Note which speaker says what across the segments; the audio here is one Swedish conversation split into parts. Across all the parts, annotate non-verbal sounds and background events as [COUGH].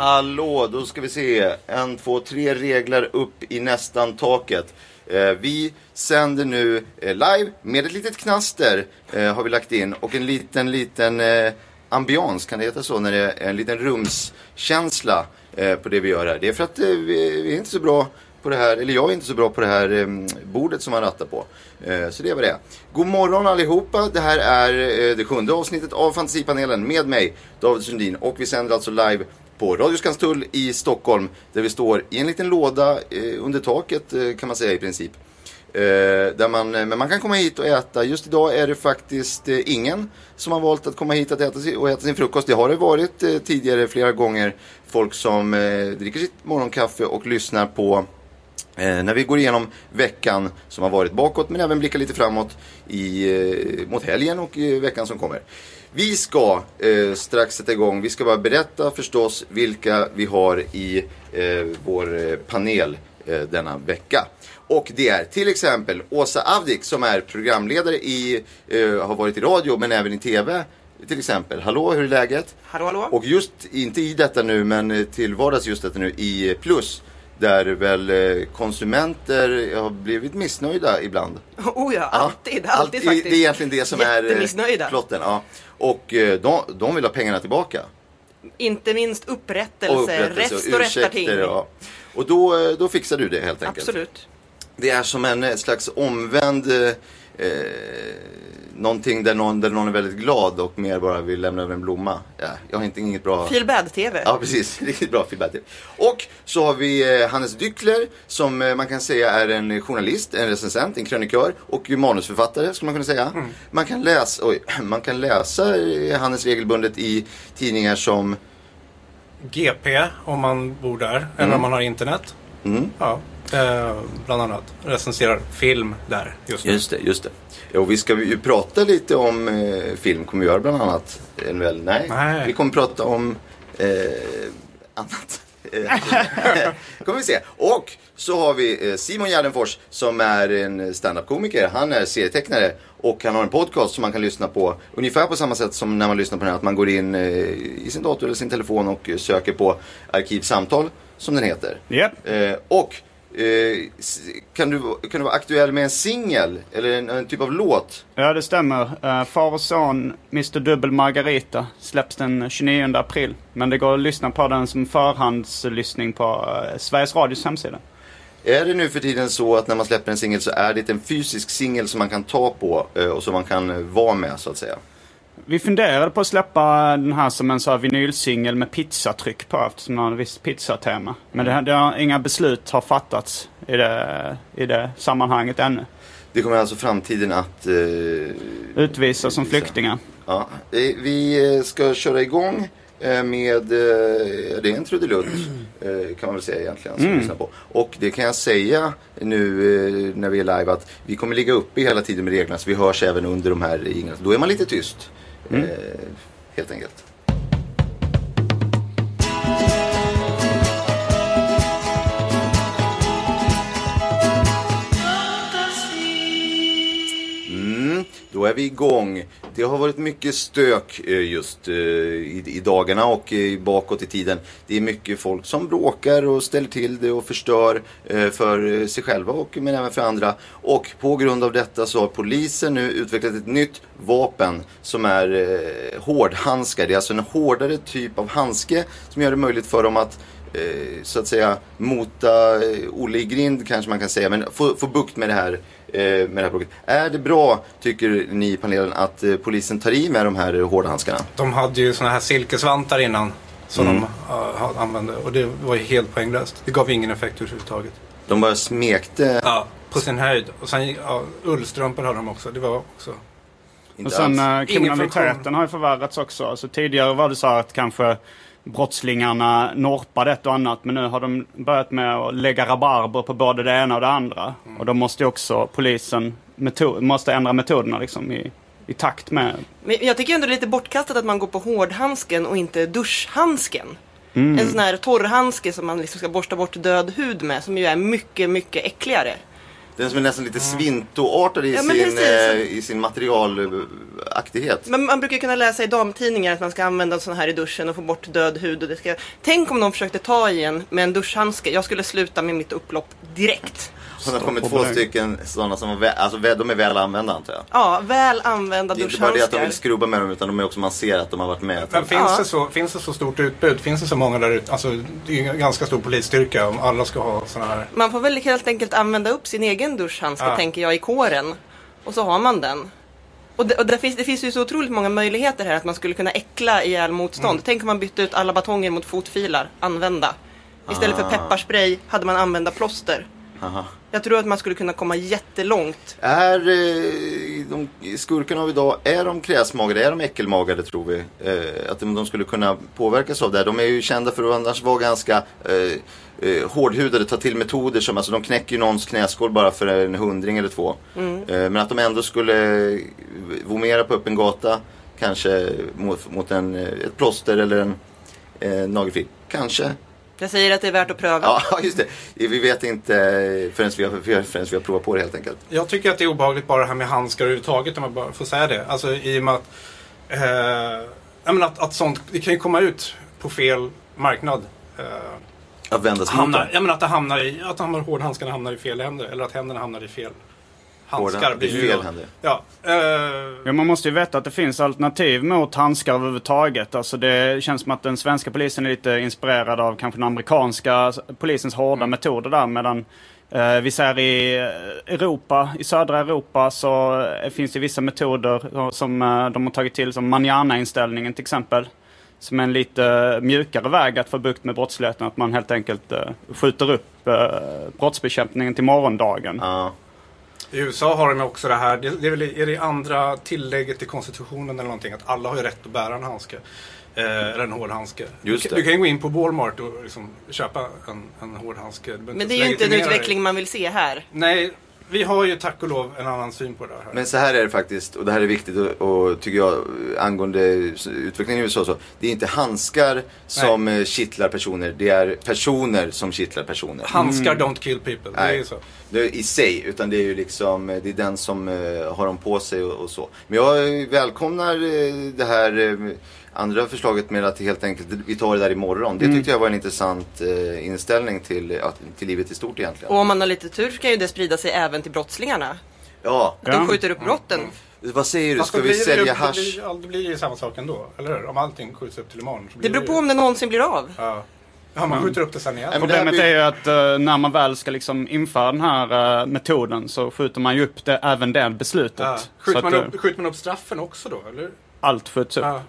Speaker 1: Hallå, då ska vi se. En, två, tre reglar upp i nästan taket. Eh, vi sänder nu eh, live med ett litet knaster eh, har vi lagt in och en liten, liten eh, ambians, kan det heta så, när det är en liten rumskänsla eh, på det vi gör här. Det är för att eh, vi, vi är inte så bra på det här, eller jag är inte så bra på det här eh, bordet som man rattar på. Eh, så det är vad det är. God morgon allihopa. Det här är eh, det sjunde avsnittet av Fantasipanelen med mig, David Sundin. Och vi sänder alltså live på Radio Skanstull i Stockholm. Där vi står i en liten låda eh, under taket eh, kan man säga i princip. Eh, där man, eh, men man kan komma hit och äta. Just idag är det faktiskt eh, ingen som har valt att komma hit att äta, och äta sin frukost. Det har det varit eh, tidigare flera gånger folk som eh, dricker sitt morgonkaffe och lyssnar på Eh, när vi går igenom veckan som har varit bakåt men även blickar lite framåt i, eh, mot helgen och eh, veckan som kommer. Vi ska eh, strax sätta igång. Vi ska bara berätta förstås vilka vi har i eh, vår eh, panel eh, denna vecka. Och det är till exempel Åsa Avdik som är programledare i, eh, har varit i radio men även i TV. Till exempel. Hallå, hur är läget?
Speaker 2: Hallå, hallå.
Speaker 1: Och just, inte i detta nu, men eh, till vardags just detta nu i Plus. Där väl eh, konsumenter har blivit missnöjda ibland. [LAUGHS]
Speaker 2: Oh ja, alltid,
Speaker 1: Ja,
Speaker 2: alltid
Speaker 1: allt-
Speaker 2: faktiskt.
Speaker 1: Det är egentligen det som är eh, plotten. Ja. Och eh, de, de vill ha pengarna tillbaka.
Speaker 2: Inte minst upprättelse,
Speaker 1: Och upprättelse
Speaker 2: räfst
Speaker 1: och
Speaker 2: rättarting.
Speaker 1: Ja. Och då, då fixar du det helt enkelt.
Speaker 2: Absolut.
Speaker 1: Det är som en slags omvänd eh, Någonting där någon, där någon är väldigt glad och mer bara vill lämna över en blomma. Ja, jag har inte inget bra...
Speaker 2: Feel bad-TV.
Speaker 1: Ja, precis. [LAUGHS] Riktigt bra feedback. Och så har vi eh, Hannes Dyckler som eh, man kan säga är en journalist, en recensent, en krönikör och manusförfattare skulle man kunna säga. Man, kan läsa, oj, [CLEARS THROAT] man kan läsa eh, Hannes regelbundet i tidningar som
Speaker 3: GP om man bor där eller om man har internet.
Speaker 1: Mm.
Speaker 3: Ja, eh, bland annat. Recenserar film där just nu.
Speaker 1: Just det, just det. Och vi ska ju prata lite om eh, film, kommer vi göra bland annat. En väl, nej.
Speaker 3: Nej.
Speaker 1: vi kommer prata om eh, annat. [LAUGHS] Kommer vi se. Och så har vi eh, Simon Gärdenfors som är en standup-komiker. Han är serietecknare och han har en podcast som man kan lyssna på ungefär på samma sätt som när man lyssnar på den här. Att man går in eh, i sin dator eller sin telefon och söker på Arkivsamtal som den heter.
Speaker 4: Japp.
Speaker 1: Eh, och eh, kan, du, kan du vara aktuell med en singel eller en, en typ av låt?
Speaker 4: Ja, det stämmer. Uh, Far och son, Mr Dubbel Margarita, släpps den 29 april. Men det går att lyssna på den som förhandslyssning på eh, Sveriges Radios hemsida.
Speaker 1: Är det nu för tiden så att när man släpper en singel så är det en fysisk singel som man kan ta på eh, och som man kan eh, vara med så att säga?
Speaker 4: Vi funderade på att släppa den här som en så här vinylsingel med pizzatryck på eftersom den har ett visst pizzatema. Men det, det har, inga beslut har fattats i det, i det sammanhanget ännu.
Speaker 1: Det kommer alltså framtiden att eh,
Speaker 4: Utvisa som flyktingar.
Speaker 1: Ja, eh, vi eh, ska köra igång eh, med, det är en trudelutt kan man väl säga egentligen. Som lyssnar på. Och det kan jag säga nu när vi är live att vi kommer ligga uppe hela tiden med reglerna så vi hörs även under de här jinglarna. Då är man lite tyst. Mm. Eh, helt enkelt. Då är vi igång. Det har varit mycket stök eh, just eh, i, dagarna och bakåt i tiden. Det är mycket folk som bråkar och ställer till det och förstör eh, för sig själva och men även för andra. Och på grund av detta så har polisen nu utvecklat ett nytt vapen som är hårdhandskar. Det är alltså en hårdare typ av handske som gör det möjligt för dem att så att säga mota eh, Olle i grind kanske man kan säga, men få, få bukt med det här eh, med det här bråket. Är det bra, tycker ni i panelen, att eh, polisen tar i med de här eh, hårda handskarna?
Speaker 3: De hade ju såna här silkesvantar innan. Som
Speaker 1: Mm.
Speaker 3: de uh, använde. Och det var ju helt poänglöst. Det gav ingen effekt överhuvudtaget.
Speaker 1: De bara smekte
Speaker 3: Ja, på sin höjd. Och sen ja, ullstrumpor hade de också. Det var också...
Speaker 1: inte
Speaker 4: Och sen
Speaker 1: alls.
Speaker 4: eh, kriminaliteten har ju förvärrats också. Alltså, tidigare var det så att kanske brottslingarna norpade ett och annat. Men nu har de börjat med att lägga rabarber på både det ena och det andra. Och då måste också polisen meto- måste ändra metoderna liksom i, i takt med.
Speaker 2: Men jag tycker ändå det är lite bortkastat att man går på hårdhandsken och inte duschhandsken.
Speaker 4: Mm.
Speaker 2: En sån här torrhandske som man liksom ska borsta bort död hud med som ju är mycket, mycket äckligare.
Speaker 1: Den som är nästan lite svintoartad i
Speaker 2: Ja,
Speaker 1: sin, eh, i sin materialaktighet.
Speaker 2: Men man brukar kunna läsa i damtidningar att man ska använda sån här i duschen och få bort död hud. Och det ska... Tänk om någon försökte ta i en med en duschhandske. Jag skulle sluta med mitt upplopp direkt.
Speaker 1: Så det har kommit två stycken sådana som var alltså, de är väl använda antar jag.
Speaker 2: Ja, väl använda
Speaker 1: Det är inte bara det att de
Speaker 2: duschhandskar.
Speaker 1: vill skrubba med dem utan de är också, man ser att de har varit med.
Speaker 3: Men finns,
Speaker 2: Ja.
Speaker 3: det så, finns det så stort utbud? Finns det så många där ute? Alltså, det är en ganska stor polisstyrka om alla ska ha såna här.
Speaker 2: Man får väl helt enkelt använda upp sin egen duschhandske,
Speaker 3: Ja.
Speaker 2: tänker jag, i kåren. Och så har man den. Och, det, och det, finns, det finns ju så otroligt många möjligheter här att man skulle kunna äckla ihjäl motstånd.
Speaker 3: Mm.
Speaker 2: Tänk om man bytte ut alla batonger mot fotfilar, använda. Istället
Speaker 1: Ah.
Speaker 2: för pepparspray hade man använda plåster.
Speaker 1: Aha.
Speaker 2: Jag tror att man skulle kunna komma jättelångt.
Speaker 1: Är eh, de skurkarna av idag, är de kräsmagade, är de äckelmagade tror vi? Eh, att de, de skulle kunna påverkas av det. De är ju kända för att annars vara ganska eh, hårdhudade, ta till metoder som, alltså de knäcker ju någons knäskål bara för en hundring eller två.
Speaker 2: Mm.
Speaker 1: Eh, men att de ändå skulle vomera på öppen gata, kanske mot, mot en, ett plåster eller en eh, nagelfil. Kanske.
Speaker 2: Jag säger att det är värt att pröva.
Speaker 1: Ja, [LAUGHS] just det. Vi vet inte förrän vi har, förrän vi har provat på det helt enkelt.
Speaker 3: Jag tycker att det är obehagligt bara det här med handskar överhuvudtaget om jag bara får säga det. Alltså i och med att, eh, jag menar att, att sånt, det kan ju komma ut på fel marknad. Eh,
Speaker 1: Att vända sig mot
Speaker 3: hamnar,
Speaker 1: dem.
Speaker 3: jag menar att det hamnar i, att de här hårdhandskarna hamnar i fel händer. Eller att händerna hamnar i fel handskar. Blir ju
Speaker 1: fel
Speaker 3: då-
Speaker 1: händer.
Speaker 3: Ja. Eh,
Speaker 4: Ja, man måste ju veta att det finns alternativ mot handskar överhuvudtaget. Alltså det känns som att den svenska polisen är lite inspirerad av kanske den amerikanska polisens hårda metoder där. Medan eh, vi ser i Europa, i södra Europa så eh, finns det vissa metoder som eh, de har tagit till som manana-inställningen till exempel. Som är en lite mjukare väg att få bukt med brottsligheten. Att man helt enkelt eh, skjuter upp brottsbekämpningen till morgondagen.
Speaker 1: Ja.
Speaker 3: I USA har de också det här, det, det är väl är det andra tillägget till konstitutionen eller någonting, att alla har ju rätt att bära en handske. Eh, eller en hård handske.
Speaker 1: Just
Speaker 3: du,
Speaker 1: det.
Speaker 3: du kan gå in på Walmart och liksom köpa en, en hård handske. Du behöver
Speaker 2: Men det är ju inte en
Speaker 3: dig.
Speaker 2: utveckling man vill se här.
Speaker 3: Nej, vi har ju tack och lov en annan syn på det här.
Speaker 1: Men så här är det faktiskt, och det här är viktigt och, och tycker jag angående utvecklingen i USA så. Det är inte handskar som eh, kittlar personer, det är personer som kittlar personer.
Speaker 3: Handskar don't kill people. Det är
Speaker 1: Nej.
Speaker 3: ju så.
Speaker 1: Det är i sig, utan det är ju liksom, eh, det är den som eh, har dem på sig och, och så. Men jag välkomnar det här andra förslaget med att helt enkelt, vi tar det där imorgon. Det tyckte jag var en intressant eh, inställning till, att, till livet i stort egentligen.
Speaker 2: Och om man har lite tur så kan ju det sprida sig även till brottslingarna.
Speaker 1: Ja,
Speaker 2: Att de skjuter upp brotten.
Speaker 1: vad säger du?
Speaker 3: Fast
Speaker 1: Ska
Speaker 3: då
Speaker 1: vi
Speaker 3: blir det-
Speaker 1: sälja
Speaker 3: det
Speaker 1: hasch?
Speaker 3: blir- Det blir ju samma sak ändå, eller hur? Om allting skjuts upp till imorgon. så
Speaker 2: Det
Speaker 3: blir
Speaker 2: beror på
Speaker 3: ju-
Speaker 2: om det någonsin blir av.
Speaker 3: Ja, ja man skjuter upp det sen igen.
Speaker 1: Nej, men det här
Speaker 4: Problemet
Speaker 1: blir-
Speaker 4: är ju att eh, när man väl ska liksom införa den här eh, metoden så skjuter man ju upp det, även det beslutet.
Speaker 3: Ja.
Speaker 4: Så
Speaker 3: Skjuter,
Speaker 4: att,
Speaker 3: man
Speaker 4: eh,
Speaker 3: upp, skjuter man upp straffen också då, eller?
Speaker 4: Allt skjuts upp.
Speaker 3: Ja.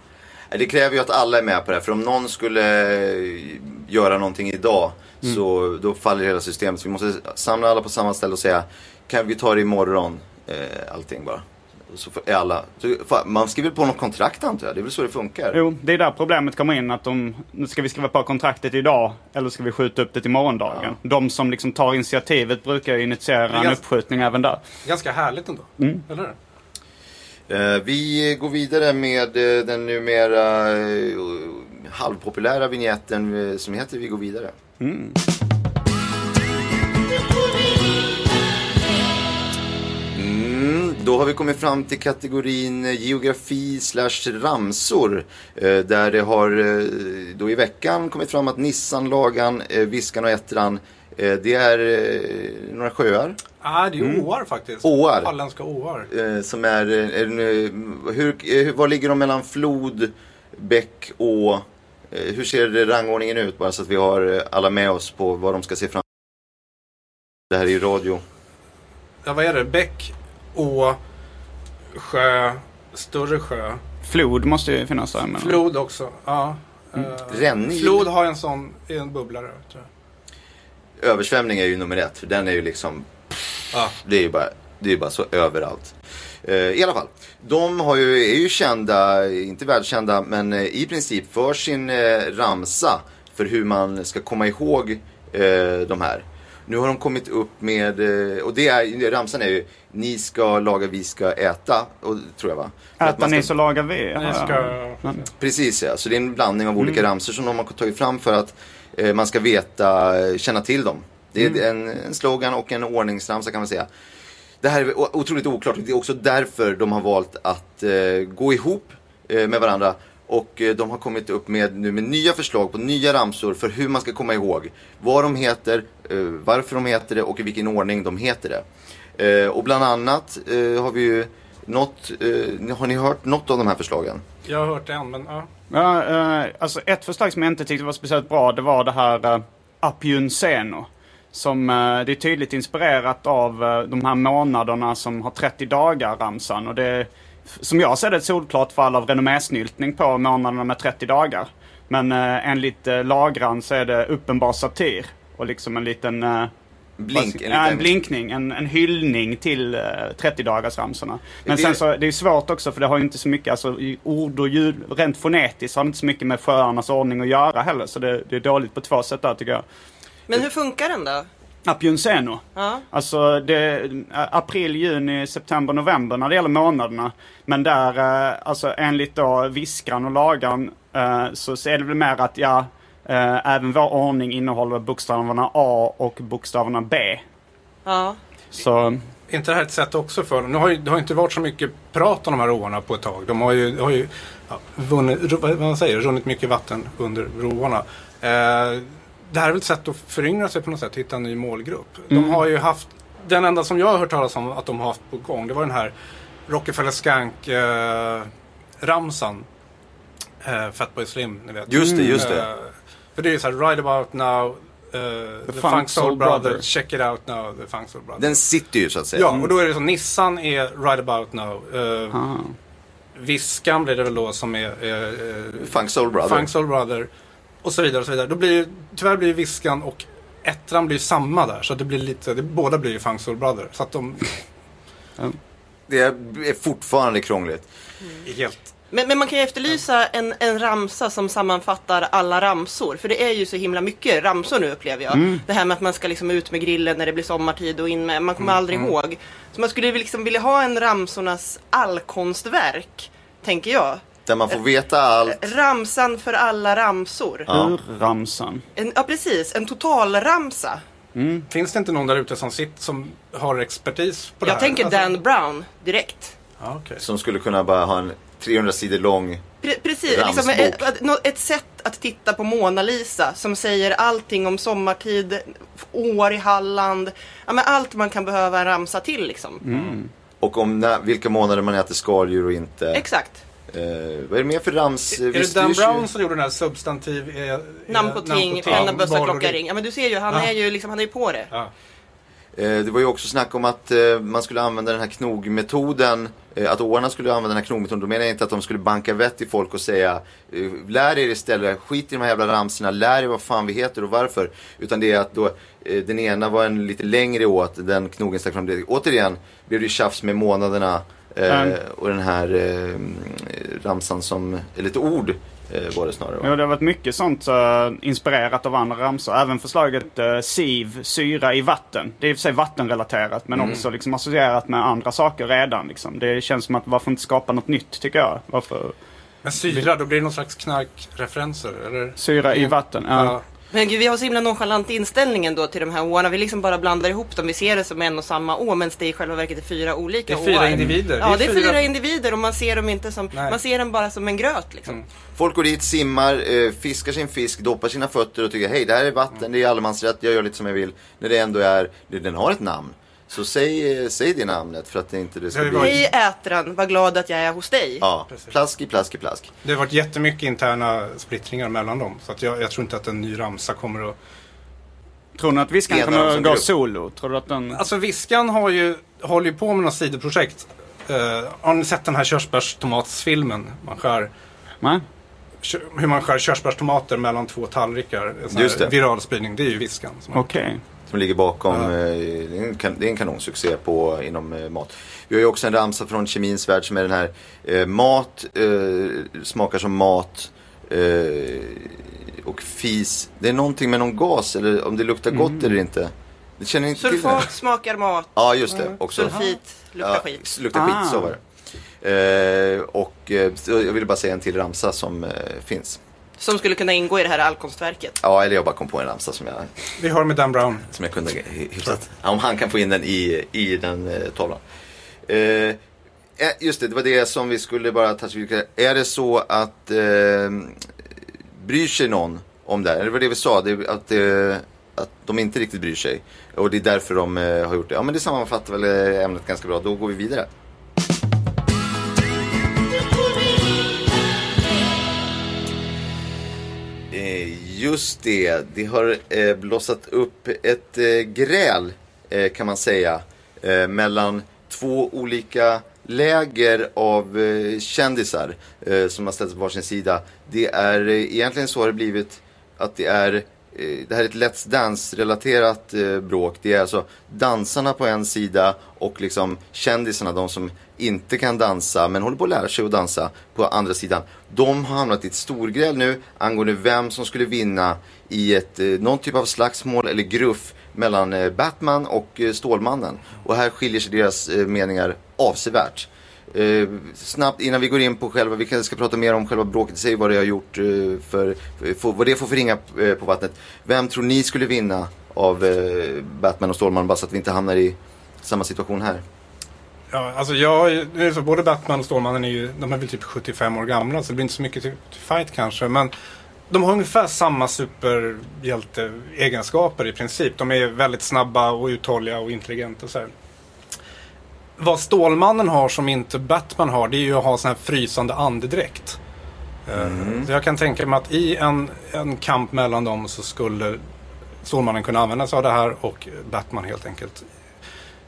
Speaker 1: Nej, Det kräver ju att alla är med på det här. För om någon skulle eh, göra någonting idag så då faller hela systemet. Så vi måste samla alla på samma ställe och säga kan vi ta det imorgon? Eh, allting bara. Så får- är alla. Så, man skriver på något kontrakt antar jag. Det är väl så det funkar.
Speaker 4: Jo, det är där problemet kommer in. Att de, nu ska vi skriva på kontraktet idag eller ska vi skjuta upp det till morgondagen? De som liksom tar initiativet brukar initiera en uppskjutning även där.
Speaker 3: Ganska härligt ändå, eller hur?
Speaker 1: Eh, vi går vidare med eh, den numera eh, halvpopulära vignetten eh, som heter Vi går vidare. Mm, då har vi kommit fram till kategorin eh, geografi slash ramsor. Eh, där det har eh, då i veckan kommit fram att Nissan, Lagan, eh, Viskan och Ättran eh, det är eh, några sjöar
Speaker 3: Ah, det är ju åar faktiskt.
Speaker 1: Åar.
Speaker 3: Halländska åar.
Speaker 1: eh, som är, eh, en, eh, hur, eh, var ligger de mellan flod, bäck, å? Eh, hur ser rangordningen ut bara så att vi har alla med oss på vad de ska se fram Det här är ju radio.
Speaker 3: Ja, vad är det? Bäck, å, sjö, större sjö.
Speaker 4: Flod måste ju finnas där. Men...
Speaker 3: Flod också. Ja. Eh,
Speaker 1: Rännig.
Speaker 3: Flod har en sån, är en bubblare. Tror jag.
Speaker 1: Översvämning är ju nummer ett, för den är ju liksom
Speaker 3: Ja.
Speaker 1: Det är ju bara, det är bara så överallt. Eh, I alla fall, de har ju, är ju kända, inte världskända, men eh, i princip för sin eh, ramsa för hur man ska komma ihåg eh, de här. Nu har de kommit upp med, eh, och det är, ramsan är ju, ni ska laga, vi ska äta, och, tror jag va? För att
Speaker 4: Äta
Speaker 1: man ska-
Speaker 4: ni så lagar vi.
Speaker 3: Ska...
Speaker 1: Precis ja, så det är en blandning av olika ramsor som de har tagit fram för att eh, man ska veta, känna till dem. Det är en, en slogan och en ordningsramsa kan man säga. Det här är otroligt oklart det är också därför de har valt att eh, gå ihop eh, med varandra. Och eh, de har kommit upp med, nu med nya förslag på nya ramsor för hur man ska komma ihåg vad de heter, eh, varför de heter det och i vilken ordning de heter det. Eh, och bland annat eh, har vi ju något, eh, har ni hört något av de här förslagen?
Speaker 3: Jag har hört en, men ja.
Speaker 4: Ja, eh, alltså ett förslag som jag inte tyckte var speciellt bra, det var det här uh, Apyun Seno. Som, eh, det är tydligt inspirerat av eh, de här månaderna som har 30 dagar ramsan. Och det är, som jag ser det, ett solklart fall av renommésnyltning på månaderna med 30 dagar. Men uh, enligt uh, lagran så är det uppenbar satir. Och liksom en liten... eh,
Speaker 1: Blink,
Speaker 4: vad-
Speaker 1: en
Speaker 4: ja, en
Speaker 1: liten-
Speaker 4: blinkning, en, en hyllning till uh, 30-dagarsramsorna. Men
Speaker 1: Det-
Speaker 4: sen så, det är svårt också för det har ju inte så mycket, alltså ord och ljud, rent fonetiskt har det inte så mycket med sjöarnas ordning att göra heller. Så det, det är dåligt på två sätt där tycker jag.
Speaker 2: Men hur funkar den då?
Speaker 4: Apyun Seno.
Speaker 2: Ja.
Speaker 4: Alltså det, april, juni, september, november när det gäller månaderna. Men där, eh, alltså enligt då Viskran och Lagan eh, så så är det väl mer att ja, eh, även vår ordning innehåller bokstäverna A och bokstäverna B.
Speaker 2: Ja.
Speaker 4: Så
Speaker 3: Är inte det här ett sätt också för dem? Nu har ju, det har inte varit så mycket prat om de här åarna på ett tag. De har ju, har ju ja, vunnit, vad man säger, runnit mycket vatten under broarna. Eh, det här är väl ett sätt att föryngra sig på något sätt, hitta en ny målgrupp. De har ju haft, den enda som jag har hört talas om att de har haft på gång, det var den här Rockefeller Skank eh. Eh, Fatboy Slim, ni vet.
Speaker 1: Just det, just det.
Speaker 3: Eh, för det är ju så här, Right about now, eh, the, Funk Soul Brothers, check it out now, the Funk Soul Brothers.
Speaker 1: Den sitter ju så att säga.
Speaker 3: Ja, och då är det så Nissan är right about now. Uh,
Speaker 4: ah.
Speaker 3: Viskan blir det väl då som är uh,
Speaker 1: Funk Soul Brother.
Speaker 3: Funk Soul Brother. Och så vidare och så vidare. Då blir ju, tyvärr blir ju Viskan och Ettran blir ju samma där. Så att det blir lite, det, båda blir ju Funk Soul Brother. Så att de
Speaker 1: Det är fortfarande krångligt.
Speaker 3: är helt...
Speaker 2: Men, men man kan ju efterlysa en, en ramsa som sammanfattar alla ramsor. För det är ju så himla mycket ramsor nu upplever jag. Det här med att man ska liksom ut med grillen när det blir sommartid och in med, man kommer aldrig ihåg. Så man skulle ju liksom vilja ha en ramsornas allkonstverk, tänker jag.
Speaker 1: Där man får veta allt.
Speaker 2: Ramsan för alla ramsor.
Speaker 1: Ja.
Speaker 4: Urramsan.
Speaker 2: En, ja precis, en totalramsa.
Speaker 3: Finns det inte någon där ute som, sitter, som har expertis på det
Speaker 2: Jag
Speaker 3: här?
Speaker 2: tänker
Speaker 3: Alltså-
Speaker 2: Dan Brown direkt.
Speaker 3: Ja, okej.
Speaker 1: Som skulle kunna bara ha en 300 sidor lång.
Speaker 2: Pre- precis, liksom ett, ett, sätt att titta på Mona Lisa som säger allting om sommartid, år i Halland. Ja, men allt man kan behöva en ramsa till liksom.
Speaker 1: Mm. Och om när, vilka månader man äter skaldjur och inte.
Speaker 2: Exakt.
Speaker 1: Eh, vad är det mer för rams?
Speaker 3: Är det Dan Brown som gjorde den här substantiv... Eh,
Speaker 2: Namn på ting, penna, bössa, klocka, ring. Ja men du ser ju, han
Speaker 3: Ja.
Speaker 2: är ju liksom, han är ju på det.
Speaker 3: Ja.
Speaker 1: Eh, det var ju också snack om att eh, man skulle använda den här knogmetoden. Eh, att åarna skulle använda den här knogmetoden. Då menar jag inte att de skulle banka vett i folk och säga eh, lär er istället, skit i de här jävla ramsorna, lär er vad fan vi heter och varför. Utan det är att då eh, den ena var en lite längre åt, den knogen stack fram. Det- Återigen blev det ju tjafs med månaderna. Eh,
Speaker 4: Mm.
Speaker 1: Och den här eh, ramsan som, eller ett ord Eh, var det snarare. va?
Speaker 4: Ja, det har varit mycket sånt eh, inspirerat av andra ramsor. Även förslaget uh, SIV, syra i vatten. Det är i och för sig vattenrelaterat men
Speaker 1: Mm.
Speaker 4: också liksom associerat med andra saker redan. Liksom. Det känns som att varför inte skapa något nytt tycker jag. Varför
Speaker 3: Men syra, då blir det någon slags knarkreferenser, eller?
Speaker 4: syra i vatten? Ja.
Speaker 3: Ja.
Speaker 2: Men gud, vi har så himla nonchalant inställningen då till de här åarna. Vi liksom bara blandar ihop dem. Vi ser det som en och samma å, men det i själva verket är fyra olika
Speaker 3: Det är fyra
Speaker 2: åar.
Speaker 3: individer.
Speaker 2: Ja, det är fyra... individer och man ser dem inte som,
Speaker 3: Nej.
Speaker 2: man ser dem bara som en gröt liksom.
Speaker 1: Folk går dit, simmar, eh, fiskar sin fisk, doppar sina fötter och tycker hej det här är vatten, det är allemansrätt, jag gör lite som jag vill. När det ändå är, den har ett namn. Så säg, säg det namnet för att det inte det ska
Speaker 3: Det
Speaker 1: bli...
Speaker 2: Hej ätran, vad glad att jag är hos dig.
Speaker 1: Ja,
Speaker 3: Precis.
Speaker 1: plask i plask i plask.
Speaker 3: Det har varit jättemycket interna splittringar mellan dem. Så att jag, jag tror inte att en ny ramsa kommer att...
Speaker 4: Tror ni att vi ska
Speaker 1: Ena
Speaker 4: kunna
Speaker 1: som
Speaker 4: gå
Speaker 1: grupp.
Speaker 4: solo? Tror du att den...
Speaker 3: Alltså Viskan har ju, håller ju på med några sidoprojekt. Uh, har ni sett den här körsbärstomatsfilmen? Man skär,
Speaker 4: Nej?
Speaker 3: hur man skär körsbärstomater mellan två tallrikar. Viral spridning. Det är ju Viskan.
Speaker 4: Okej.
Speaker 1: Som ligger bakom,
Speaker 3: Ja.
Speaker 1: eh, det, är en, kan, det är en kanonsuccé på, inom eh, mat. Vi har ju också en ramsa från kemins värld som är den här eh, mat, eh, smakar som mat och fis. Det är någonting med någon gas eller om det luktar gott eller inte. Det känner inte till det.
Speaker 2: Sulfat smakar mat,
Speaker 1: Ja just det, också.
Speaker 2: sulfit luktar
Speaker 1: ja,
Speaker 2: skit.
Speaker 1: Luktar
Speaker 4: Ah.
Speaker 1: skit, så var det. Eh, och eh, jag ville bara säga en till ramsa som eh, finns.
Speaker 2: Som skulle kunna ingå i det här allkonstverket.
Speaker 1: Ja, eller jag bara kom på en ramsa som jag,
Speaker 3: Vi har med Dan Brown.
Speaker 1: som jag kunde hy- hyfsat. Ja, om han kan få in den i, i den eh, tavlan. Eh, eh, just det, det var det som vi skulle bara toucha. Är det så att eh, bryr sig någon om det här? Eller det var det vi sa, det, att, eh, att de inte riktigt bryr sig. Och det är därför de eh, har gjort det. Ja, men det sammanfattar väl eh, ämnet ganska bra. Då går vi vidare. Eh, just det, det har eh, blossat upp ett eh, gräl eh, kan man säga eh, mellan två olika läger av eh, kändisar eh, som har ställts på varsin sida. Det är eh, egentligen så har det blivit att det är eh, det här är ett Let's Dance-relaterat eh, bråk. Det är alltså dansarna på en sida och liksom kändisarna, de som inte kan dansa men håller på att lära sig att dansa på andra sidan. De har hamnat i ett storgräl nu angående vem som skulle vinna i ett, eh, någon typ av slagsmål eller gruff mellan eh, Batman och eh, Stålmannen. Och här skiljer sig deras meningar avsevärt. Eh, snabbt innan vi går in på själva, vi kanske ska prata mer om själva bråket i sig, vad det har gjort, eh, för, för, vad det får för ringa eh, på vattnet. Vem tror ni skulle vinna av Batman och Stålmannen, bara så att vi inte hamnar i samma situation här?
Speaker 3: Ja, alltså jag, både Batman och Stålmannen är ju, de är väl typ 75 år gamla så det blir inte så mycket till, till fight kanske. Men de har ungefär samma superhjälte-egenskaper i princip. De är väldigt snabba och uthålliga och intelligenta. Så här. Vad Stålmannen har som inte Batman har det är ju att ha sån här frysande andedräkt. Eh, Så jag kan tänka mig att i en, en kamp mellan dem så skulle Stålmannen kunna använda sig av det här och Batman helt enkelt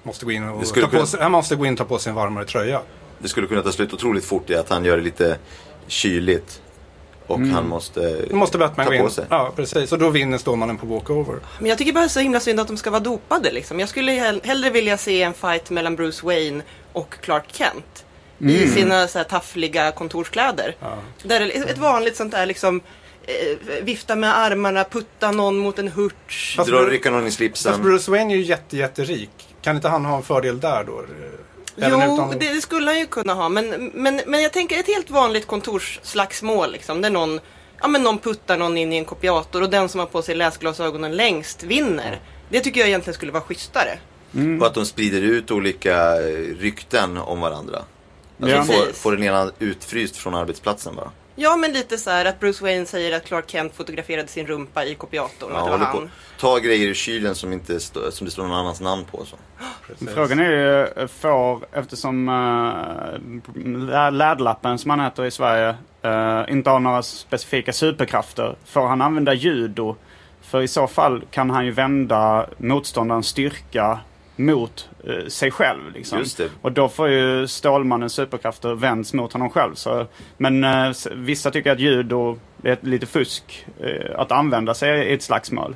Speaker 3: måste gå in och
Speaker 1: Det
Speaker 3: ta på
Speaker 1: kunna-
Speaker 3: sig, han måste gå in och ta på sig en varmare tröja.
Speaker 1: Det skulle kunna ta slut otroligt fort i att han gör det lite kyligt. Och han måste,
Speaker 3: Då måste Batman
Speaker 1: ta
Speaker 3: gå in.
Speaker 1: på sig.
Speaker 3: Ja, precis. Och då vinner Stålmannen på walkover.
Speaker 2: Men jag tycker bara så himla synd att de ska vara dopade liksom. Jag skulle hell- hellre vilja se en fight mellan Bruce Wayne och Clark Kent. I sina så här taffliga kontorskläder. Där är ett vanligt sånt där liksom eh, vifta med armarna, putta någon mot en hurts.
Speaker 3: Fast
Speaker 1: Dra rycka någon i
Speaker 3: Fast
Speaker 1: slipsen.
Speaker 3: Bruce Wayne är ju jätte, jätterik. Kan inte han ha en fördel där då? Även
Speaker 2: Jo,
Speaker 3: utan-
Speaker 2: det, det skulle han ju kunna ha. Men, men, men jag tänker ett helt vanligt kontorsslagsmål liksom. Där någon, ja, men någon puttar någon in i en kopiator och den som har på sig läsglasögonen längst vinner. Det tycker jag egentligen skulle vara schysstare.
Speaker 1: Och att de sprider ut olika eh, rykten om varandra. Alltså
Speaker 4: Ja.
Speaker 1: får, får den ena utfryst från arbetsplatsen bara.
Speaker 2: Ja, men lite så här att Bruce Wayne säger att Clark Kent fotograferade sin rumpa i kopiatorn
Speaker 1: Ja,
Speaker 2: att det var han.
Speaker 1: på. Ta grejer ur kylen som, inte stå, som det står någon annans namn på. Så.
Speaker 4: Frågan är ju, eh, får, eftersom uh, Läderlappen som han heter i Sverige eh, inte har några specifika superkrafter, får han använda judo? För i så fall kan han ju vända motståndarens styrka mot eh, sig själv. Liksom. Och då får ju Stålmannens superkrafter vänds mot honom själv. Så, men eh, vissa tycker att judo är lite fusk eh, att använda sig i ett slagsmål.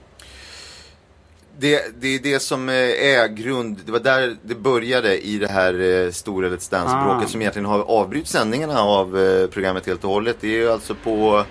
Speaker 1: Det, det är det som är grund, det var där det började i det här stora Let's Dance-bråket
Speaker 4: Ah.
Speaker 1: som egentligen har avbrutit sändningarna av programmet helt och hållet. Det är ju alltså på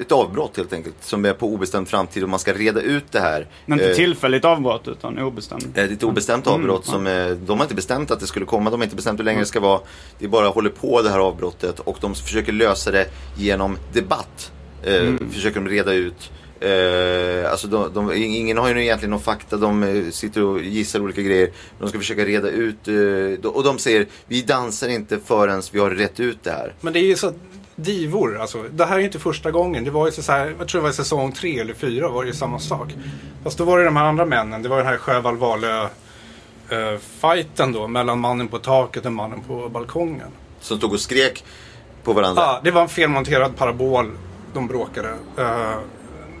Speaker 1: ett avbrott helt enkelt som är på obestämd framtid och man ska reda ut det här.
Speaker 4: Men inte
Speaker 1: Eh,
Speaker 4: tillfälligt avbrott utan obestämd.
Speaker 1: Eh, Det är ett obestämt
Speaker 4: Mm,
Speaker 1: avbrott som eh, de har inte bestämt att det skulle komma. De har inte bestämt hur länge det ska vara. Det är bara håller på det här avbrottet och de försöker lösa det genom debatt.
Speaker 4: Mm.
Speaker 1: Försöker de reda ut. Eh, alltså de, de, ingen har ju egentligen någon fakta. De sitter och gissar olika grejer. De ska försöka reda ut. Eh, och de säger vi dansar inte förrän vi har rätt ut det här.
Speaker 3: Men det är ju så divor. Alltså, det här är ju inte första gången. Det var ju så här, jag tror det var i säsong tre eller fyra var det ju samma sak. Fast då var det de här andra männen. Det var den här Sjöwall Wahlöö eh, fighten då mellan mannen på taket och mannen på balkongen.
Speaker 1: Som stod och skrek på varandra.
Speaker 3: Ja, det var en felmonterad parabol. De bråkade. Eh,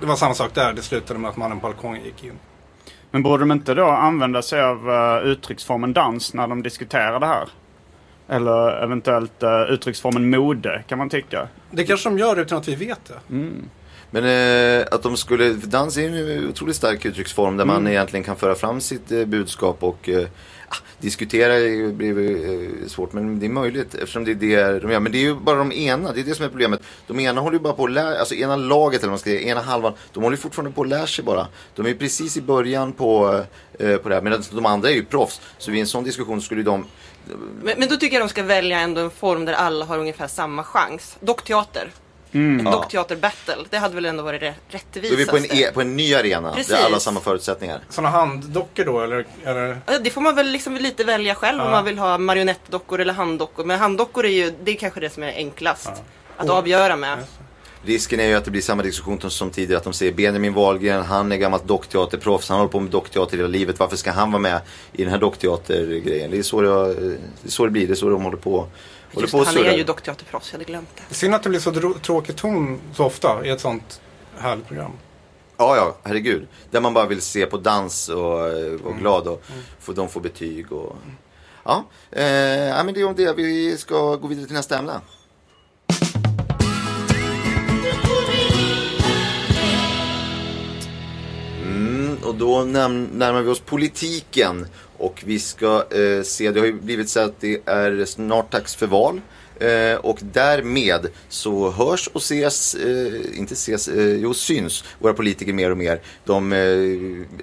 Speaker 3: det var samma sak där. Det slutade med att mannen på balkongen gick in.
Speaker 4: Men borde de inte då använda sig av uh, uttrycksformen dans när de diskuterar det här? Eller eventuellt uh, uttrycksformen mode kan man tycka.
Speaker 3: Det kanske de gör utan att vi vet det.
Speaker 1: Men eh, att de skulle, för dans är ju en otroligt stark uttrycksform där man egentligen kan föra fram sitt eh, budskap och eh, ah, diskutera blir eh, svårt men det är möjligt eftersom det är det de gör. Men det är ju bara de ena, det är det som är problemet. De ena håller ju bara på att lära, alltså ena laget eller vad man ska säga, ena halvan, de håller ju fortfarande på att lära sig bara. De är ju precis i början på, eh, på det här medan de andra är ju proffs. Så vid en sån diskussion skulle de
Speaker 2: Men, men då tycker jag de ska välja ändå en form där alla har ungefär samma chans. Dockteater.
Speaker 4: Mm.
Speaker 2: Dockteater-battle. Det hade väl ändå varit re-
Speaker 1: Då
Speaker 2: rättvisast.
Speaker 1: är vi på en, e, på en ny arena
Speaker 2: Precis.
Speaker 1: där alla har samma förutsättningar.
Speaker 3: Sådana handdockor då eller? eller?
Speaker 2: Ja, Det får man väl liksom lite välja själv om
Speaker 3: Ja.
Speaker 2: man vill ha marionettdockor eller handdockor. Men handdockor är ju, det är kanske det som är enklast. Att avgöra med.
Speaker 1: Risken är ju att det blir samma diskussion som tidigare. Att de säger Benjamin Wahlgren, han är gammalt dockteaterproffs. Han håller på med dockteater hela livet. Varför ska han vara med i den här dockteatergrejen? Det är så det, det, är så det blir. Det är så de håller på, håller
Speaker 2: Just
Speaker 1: på
Speaker 2: han är ju dockteaterproffs, jag hade glömt det.
Speaker 3: Synd att det blir så tråkig ton så ofta i ett sånt härligt program.
Speaker 1: Ja, ja, herregud. Där man bara vill se på dans och vara glad och få, de får betyg och... Ja, eh, men det är om det. Vi ska gå vidare till nästa ämne. Och då närmar vi oss politiken. Och vi ska eh, se, det har ju blivit så att det är snart dags för val. Eh, och därmed så hörs och ses, eh, inte ses, eh, jo syns våra politiker mer och mer. De, eh,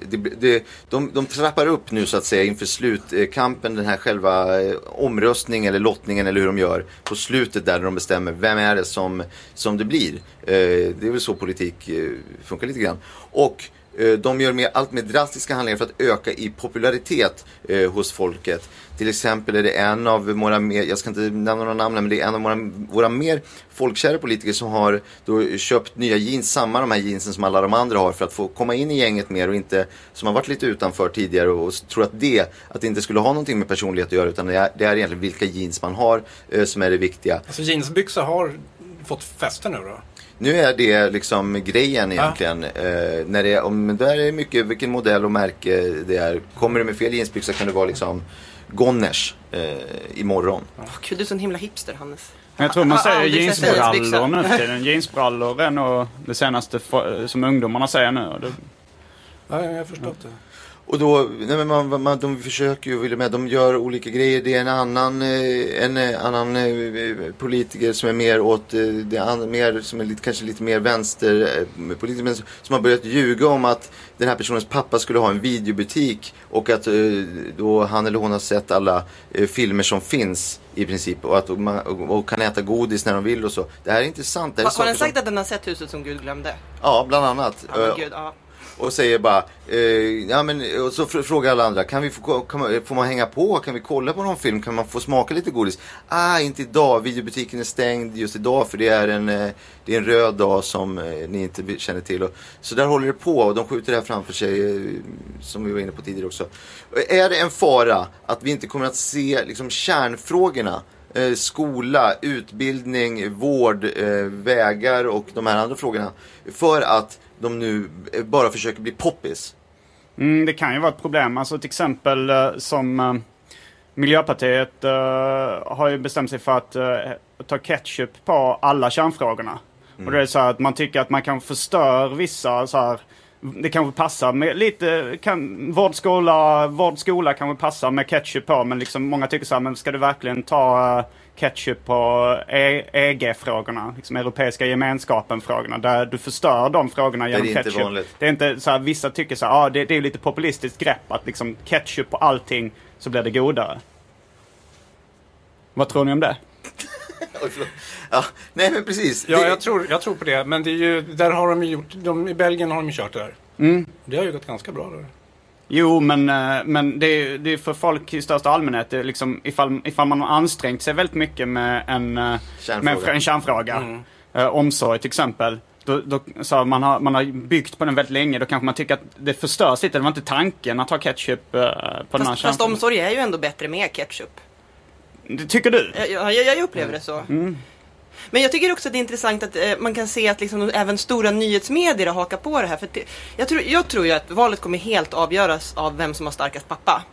Speaker 1: de, de, de trappar upp nu så att säga inför slutkampen, den här själva eh, omröstningen eller lottningen eller hur de gör på slutet där de bestämmer vem är det som, som det blir. Eh, det är väl så politik eh, funkar lite grann. Och Eh, de gör mer, allt mer drastiska handlingar för att öka i popularitet eh, hos folket. Till exempel är det en av våra mer, jag ska inte nämna några namn men det är en av våra, våra mer folkkära politiker som har då köpt nya jeans, samma de här jeansen som alla de andra har för att få komma in i gänget mer och inte, som har varit lite utanför tidigare och tror att det, att det inte skulle ha någonting med personlighet att göra utan det är, det är egentligen vilka jeans man har eh, som är det viktiga.
Speaker 3: Alltså jeansbyxor har fått fäste nu då?
Speaker 1: Nu är det liksom grejen egentligen. Eh, när det, är- om, där är mycket vilken modell och märke det är. Kommer du med fel jeansbyxor kan det vara liksom Gonners eh, imorgon.
Speaker 2: Åh, Gud, du är sån himla hipster, Hannes.
Speaker 4: Men jag tror man säger
Speaker 2: aldrig sett
Speaker 4: jeansbrallor
Speaker 2: jeansbyxor.
Speaker 4: nu för tiden. Jeansbrallor är nog det senaste fo- som ungdomarna säger nu. Och det,
Speaker 3: Ja, jag har förstått det.
Speaker 1: Och då, nej man, man, de försöker ju, med, de gör olika grejer. Det är en annan, eh, en eh, annan eh, politiker som är mer åt, det är mer, som är lite, kanske lite mer vänster eh, politiker, men som har börjat ljuga om att den här personens pappa skulle ha en videobutik och att då han eller hon har sett alla filmer som finns i princip och att man och, och kan äta godis när de vill och så. Det här är inte sant. Det här är
Speaker 2: Har, den sagt att den har sett huset som Gud glömde?
Speaker 1: Ja, bland annat.
Speaker 2: Ja, men gud, ja
Speaker 1: och säger bara, eh, ja men, och så frågar alla andra, kan vi få, kan man, får man hänga på? Kan vi kolla på någon film? Kan man få smaka lite godis? Ah, inte idag, videobutiken är stängd just idag för det är en, eh, det är en röd dag som eh, ni inte känner till. Och, så där håller det på och de skjuter det här framför sig, eh, som vi var inne på tidigare också. Är det en fara att vi inte kommer att se liksom, kärnfrågorna eh, skola, utbildning, vård, eh, vägar och de här andra frågorna. För att de nu eh, bara försöker bli poppis.
Speaker 4: mm, det kan ju vara ett problem. Alltså till exempel eh, som eh, Miljöpartiet har ju bestämt sig för att ta ketchup på alla kärnfrågorna. Och det är så att man tycker att man kan förstöra vissa så här det kanske passar med lite, kan, vårdskola, vårdskola kanske passar med ketchup på men liksom många tycker så här, men ska du verkligen ta ketchup på E- EG-frågorna, liksom Europeiska gemenskapen-frågorna, där du förstör de frågorna genom
Speaker 1: det är inte
Speaker 4: ketchup.
Speaker 1: vanligt.
Speaker 4: Det är inte så här, vissa tycker så här, ah, det, det är lite populistiskt grepp att liksom ketchup på allting så blir det godare. Vad tror ni om det? [LAUGHS]
Speaker 1: Ja, nej men precis.
Speaker 3: Ja,
Speaker 1: Det-
Speaker 3: jag tror, jag tror på det. Men det är ju, där har de ju gjort, de, i Belgien har de ju kört det där.
Speaker 4: Mm.
Speaker 3: Det har ju gått ganska bra där.
Speaker 4: Jo, men, eh, men det är, det är för folk i största allmänhet. Det är liksom, ifall, ifall man har ansträngt sig väldigt mycket med en, eh,
Speaker 1: Kärnfråga.
Speaker 4: med en kärnfråga, eh, omsorg till exempel. Då, då, så man, har, man har byggt på den väldigt länge. Då kanske man tycker att det förstörs lite. Det var inte tanken att ha ketchup eh, på den här
Speaker 2: Fast, fast
Speaker 4: kärnfrågan.
Speaker 2: omsorg är ju ändå bättre med ketchup.
Speaker 4: Det tycker du?
Speaker 2: Jag, jag, jag upplever det så. Men jag tycker också att det är intressant att eh, man kan se att liksom, även stora nyhetsmedier har hakat på det här. För det, jag, tror, jag tror ju att valet kommer helt avgöras av vem som har starkast pappa.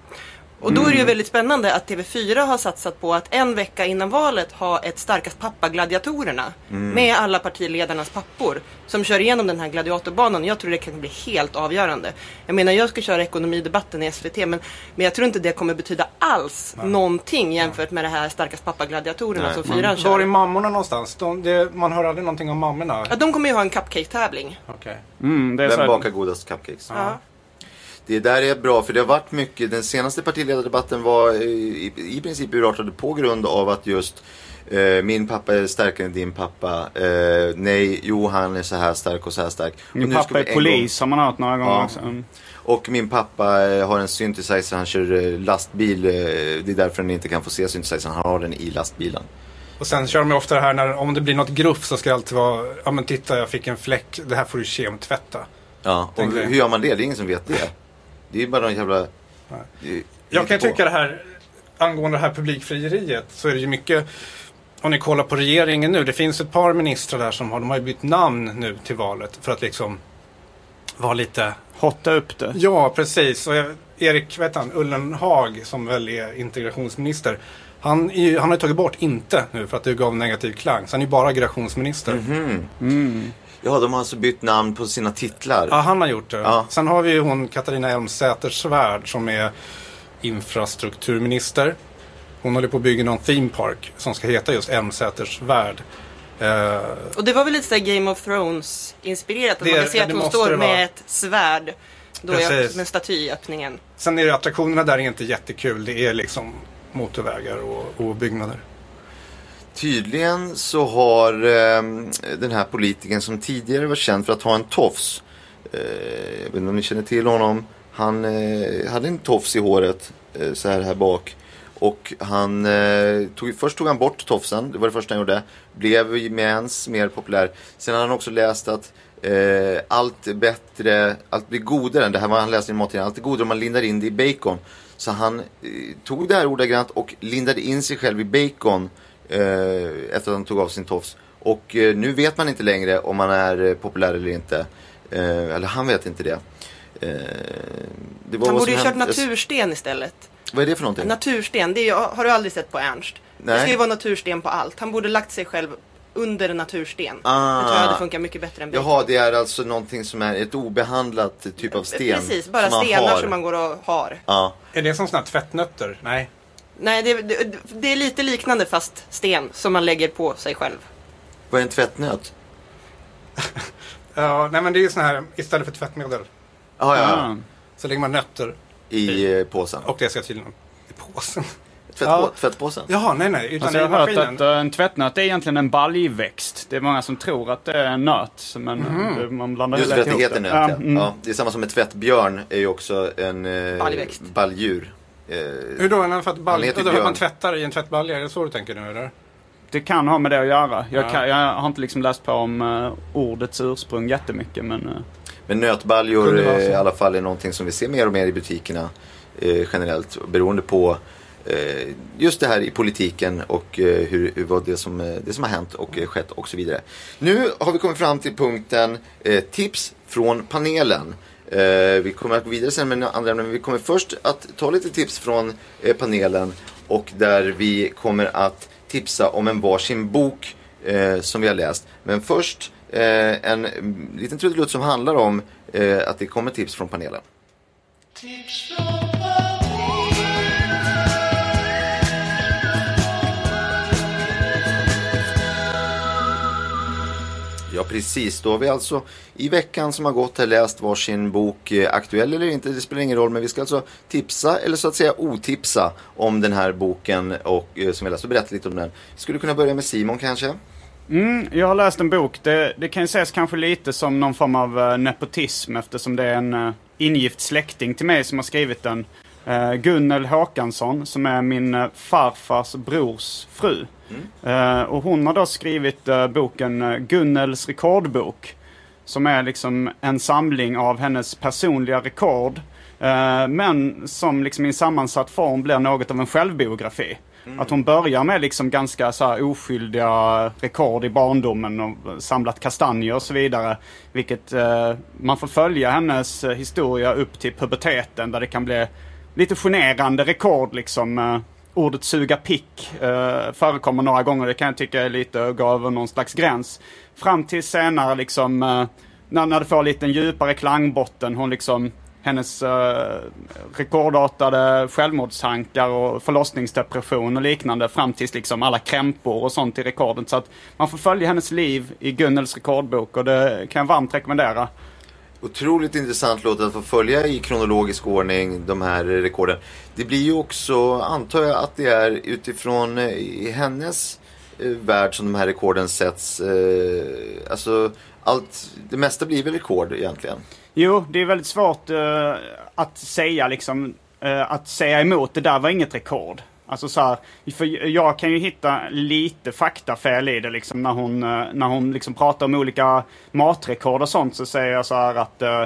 Speaker 2: Och då är det ju väldigt spännande att TV4 har satsat på att en vecka innan valet ha ett starkast pappa-gladiatorerna. Med alla partiledarnas pappor. Som kör igenom den här gladiatorbanan. Jag tror det kan bli helt avgörande. Jag menar jag ska köra ekonomidebatten i SVT men, men jag tror inte det kommer betyda alls någonting jämfört med det här starkast pappa-gladiatorerna
Speaker 1: Nej.
Speaker 2: som fyran kör.
Speaker 3: Var är mammorna någonstans? De, det, man hör aldrig någonting om mammorna.
Speaker 2: Ja, de kommer ju ha en cupcake-tävling.
Speaker 3: Okej.
Speaker 4: Mm,
Speaker 1: Vem bakar godast cupcakes?
Speaker 2: Ja.
Speaker 1: Det där är bra för det har varit mycket. Den senaste partiledardebatten var i, i, princip urartade på grund av att just eh, min pappa är starkare än din pappa. Eh, nej, jo han är så här stark och så här stark.
Speaker 4: Min pappa är polis har man hört några gånger
Speaker 1: Ja.
Speaker 4: också. Mm.
Speaker 1: Och min pappa eh, har en synthesizer, han kör eh, lastbil. eh, Det är därför han inte kan få se synthesizern, han har den i lastbilen.
Speaker 3: Och sen kör de ju ofta det här när om det blir något gruff så ska det alltid vara Ja men titta jag fick en fläck. Det här får du kemtvätta.
Speaker 1: Ja, och hur gör man det? Det är ingen som vet det. Det är bara någon jävla... det
Speaker 3: Jag kan
Speaker 1: på.
Speaker 3: tycka det här angående det här publikfrieriet så är det ju mycket om ni kollar på regeringen nu. Det finns ett par ministrar där som har, de har ju bytt namn nu till valet för att liksom vara lite
Speaker 4: Hotta upp det.
Speaker 3: Ja, precis. Och Erik vet han, Ullenhag som väl är integrationsminister. Han, är ju- han har ju tagit bort inte nu för att det gav negativ klang. Så han är ju bara migrationsminister.
Speaker 1: Mhm. Ja, de har alltså bytt namn på sina titlar.
Speaker 3: Ja, han har gjort det.
Speaker 1: Ja.
Speaker 3: Sen har vi ju hon Katarina Elmsäter-Svärd som är infrastrukturminister. Hon håller på att bygga någon theme park som ska heta just Elmsäters värld. Eh,
Speaker 2: Och det var väl lite så här Game of Thrones inspirerat. Att man kan se
Speaker 3: ja,
Speaker 2: att hon står med ett svärd. Då
Speaker 3: Precis.
Speaker 2: är med staty i öppningen.
Speaker 3: sen är det attraktionerna där är inte jättekul. Det är liksom motorvägar och, och byggnader.
Speaker 1: Tydligen så har eh, den här politikern som tidigare var känd för att ha en tofs. Eh, jag vet inte om ni känner till honom. Han eh, hade en tofs i håret eh, så här här bak. Och han eh, tog, först tog han bort tofsen, det var det första han gjorde. Blev ju med ens mer populär. Sen har han också läst att eh, allt är bättre, allt blir godare. Det här var han läste i mattidningen. Allt är godare om man lindar in det i bacon. Så han eh, tog det här ordagrant och lindade in sig själv i bacon eh, efter att han tog av sin tofs. Och eh, nu vet man inte längre om han är eh, populär eller inte. Eller han vet inte det. Det var
Speaker 2: Han borde ju kört natursten istället.
Speaker 1: Vad är det för någonting?
Speaker 2: Natursten, det är, har du aldrig sett på Ernst? Det
Speaker 1: Nej.
Speaker 2: ska ju vara natursten på allt. Han borde lagt sig själv under natursten.
Speaker 1: Ah.
Speaker 2: Det tror jag hade funkat mycket bättre än bacon.
Speaker 1: Jaha, det är alltså någonting som är ett obehandlat typ av sten.
Speaker 2: Precis, bara
Speaker 1: som
Speaker 2: stenar som man går och har.
Speaker 1: Ja.
Speaker 3: Är det som sådana tvättnötter? Nej.
Speaker 2: Nej, det, det, det är lite liknande fast sten som man lägger på sig själv.
Speaker 1: Vad är en tvättnöt? [LAUGHS]
Speaker 3: Ja, nej men det är ju sådana här istället för tvättmedel.
Speaker 1: Ja, ja,
Speaker 4: Ah.
Speaker 1: ja.
Speaker 3: Så lägger man nötter
Speaker 1: I eh, påsen.
Speaker 3: och det ska tydligen i påsen. [LAUGHS]
Speaker 1: Tvättpå-
Speaker 3: Ja.
Speaker 1: Tvättpåsen?
Speaker 3: Jaha, nej nej. Utan
Speaker 4: Alltså
Speaker 3: i
Speaker 4: jag har hört att eh, en tvättnöt är egentligen en baljväxt. Det är många som tror att det är en nöt. Men det, man blandar
Speaker 1: Just för
Speaker 4: lätt
Speaker 1: att det heter nöt,
Speaker 4: Ja, mm.
Speaker 1: ja. Det är samma som med tvättbjörn, är ju också en eh,
Speaker 2: Baljväxt.
Speaker 1: balldjur. Eh,
Speaker 3: Hur då? För att, bal-
Speaker 1: Han heter
Speaker 3: då, att
Speaker 1: Björn.
Speaker 3: man tvättar i en tvättbalja? Är det så du tänker nu eller?
Speaker 4: Det kan ha med det att göra. Jag,
Speaker 3: Ja.
Speaker 4: kan, jag har inte liksom läst på om uh, ordets ursprung jättemycket. Men uh,
Speaker 1: Men nötbaljor eh, i alla fall är någonting som vi ser mer och mer i butikerna eh, generellt. Beroende på eh, just det här i politiken och eh, hur, hur, vad det, som, det som har hänt och skett och så vidare. Nu har vi kommit fram till punkten tips från panelen. Eh, vi kommer att gå vidare sen med andra ämnen, men vi kommer först att ta lite tips från eh, panelen och där vi kommer att tipsa om en varsin bok eh, som vi har läst. Men först eh, en liten trudelutt som handlar om eh, att det kommer tips från panelen. Ja precis, då har vi alltså i veckan som har gått här läst varsin bok, eh, aktuell eller inte, det spelar ingen roll, men vi ska alltså tipsa eller så att säga otipsa om den här boken och eh, som vi läst och berätta lite om den. Skulle kunna börja med Simon kanske?
Speaker 4: Mm, jag har läst en bok. Det, det kan ju ses kanske lite som någon form av eh, nepotism eftersom det är en ingift släkting till mig som har skrivit den. Gunnel Håkansson som är min farfars brors fru. Uh, och hon har då skrivit uh, boken uh, Gunnels rekordbok. Som är liksom en samling av hennes personliga rekord. Men som liksom i en sammansatt form blir något av en självbiografi. Att hon börjar med liksom ganska så här oskyldiga rekord i barndomen och samlat kastanjer och så vidare. Vilket uh, man får följa hennes historia upp till puberteten där det kan bli lite generande rekord liksom. Ordet suga pick eh, förekommer några gånger. Det kan jag tycka är lite att gå över någon slags gräns. Fram till senare liksom eh, när, när det får lite en djupare klangbotten. Hon liksom hennes eh, rekordartade självmordstankar och förlossningsdepression och liknande fram tills liksom alla krämpor och sånt i rekordet. Så att man får följa hennes liv i Gunnels rekordbok och det kan jag varmt rekommendera.
Speaker 1: Otroligt intressant låt att få följa i kronologisk ordning de här rekorden. Det blir ju också, antar jag, att det är utifrån eh, i hennes eh, värld som de här rekorden sätts. Eh, alltså, allt, det mesta blir väl rekord egentligen?
Speaker 4: Jo, det är väldigt svårt eh, att säga liksom, eh, att säga emot. Det där var inget rekord. Alltså så här, för jag kan ju hitta lite faktafel i det liksom när hon, eh, när hon liksom pratar om olika matrekord och sånt så säger jag så här att eh,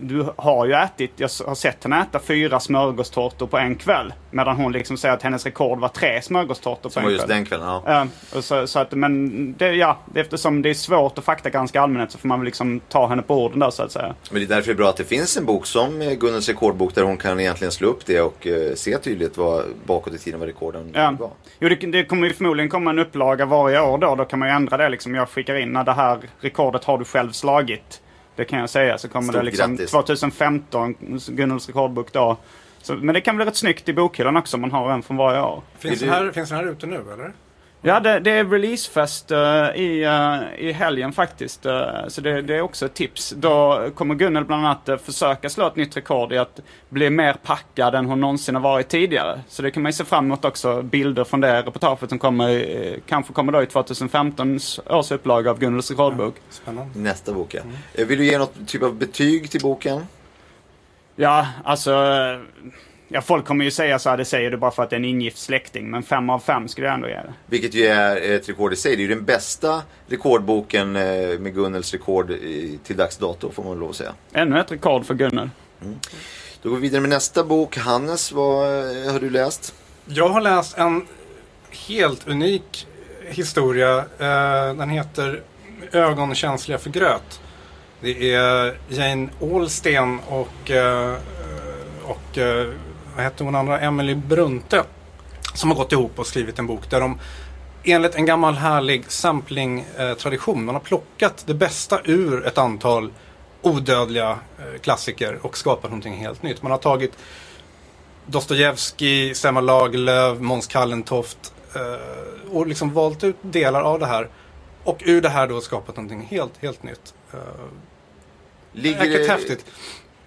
Speaker 4: du har ju ätit, jag har sett henne äta fyra smörgåstårtor på en kväll. Medan hon liksom säger att hennes rekord var tre smörgåstårtor på en
Speaker 1: var just
Speaker 4: kväll.
Speaker 1: den kvällen, ja.
Speaker 4: Och så, så att, men det, ja, eftersom det är svårt att faktagranska allmänhet så får man väl liksom ta henne på orden där så att säga.
Speaker 1: Men det är därför det är bra att det finns en bok som eh, Gunnels rekordbok där hon kan egentligen slå upp det och eh, se tydligt vad bakåt i tiden vad rekorden
Speaker 4: Ja.
Speaker 1: var.
Speaker 4: Jo, det, det kommer ju förmodligen komma en upplaga varje år då. Då kan man ju ändra det liksom. Jag skickar in när det här rekordet har du själv slagit. Det kan jag säga. Så kommer
Speaker 1: Stort
Speaker 4: det liksom
Speaker 1: grattis.
Speaker 4: 2015, Gunnels rekordbok då. Så, men det kan bli rätt snyggt i bokhyllan också om man har en från varje år.
Speaker 3: Finns, den här, finns den här ute nu eller?
Speaker 4: Ja, det, det är releasefest eh, i, eh, i helgen faktiskt. Eh, så det, det är också ett tips. Då kommer Gunnel bland annat uh, försöka slå ett nytt rekord i att bli mer packad än hon någonsin har varit tidigare. Så det kan man ju se fram emot också. Bilder från det reportaget som kommer, kanske kommer då i 2015 års upplaga av Gunnels rekordbok.
Speaker 3: Spännande.
Speaker 1: Nästa bok, ja. Eh, Vill du ge något typ av betyg till boken?
Speaker 4: Ja, alltså... eh, Ja, folk kommer ju säga så här, det säger du bara för att det är en ingift släkting. Men fem av fem skulle jag ändå ge det.
Speaker 1: Vilket ju är ett rekord i sig. Det är ju den bästa rekordboken eh, med Gunnels rekord i- till dags dato, får man lov att säga.
Speaker 4: Ännu ett rekord för Gunnel.
Speaker 1: Då går vi vidare med nästa bok. Hannes, vad eh, har du läst?
Speaker 3: Jag har läst en helt unik historia. Eh, Den heter Ögon känsliga för gröt. Det är Jane Austen och, och vad heter hon andra? Emily Brunte. Som har gått ihop och skrivit en bok där de enligt en gammal härlig sampling-tradition. Man har plockat det bästa ur ett antal odödliga eh, klassiker och skapat någonting helt nytt. Man har tagit Dostojevskij, Selma Lagerlöf, Måns Kallentoft eh, och liksom valt ut delar av det här och ur det här då skapat någonting helt, helt nytt. Eh,
Speaker 1: Ligger det,
Speaker 3: häftigt.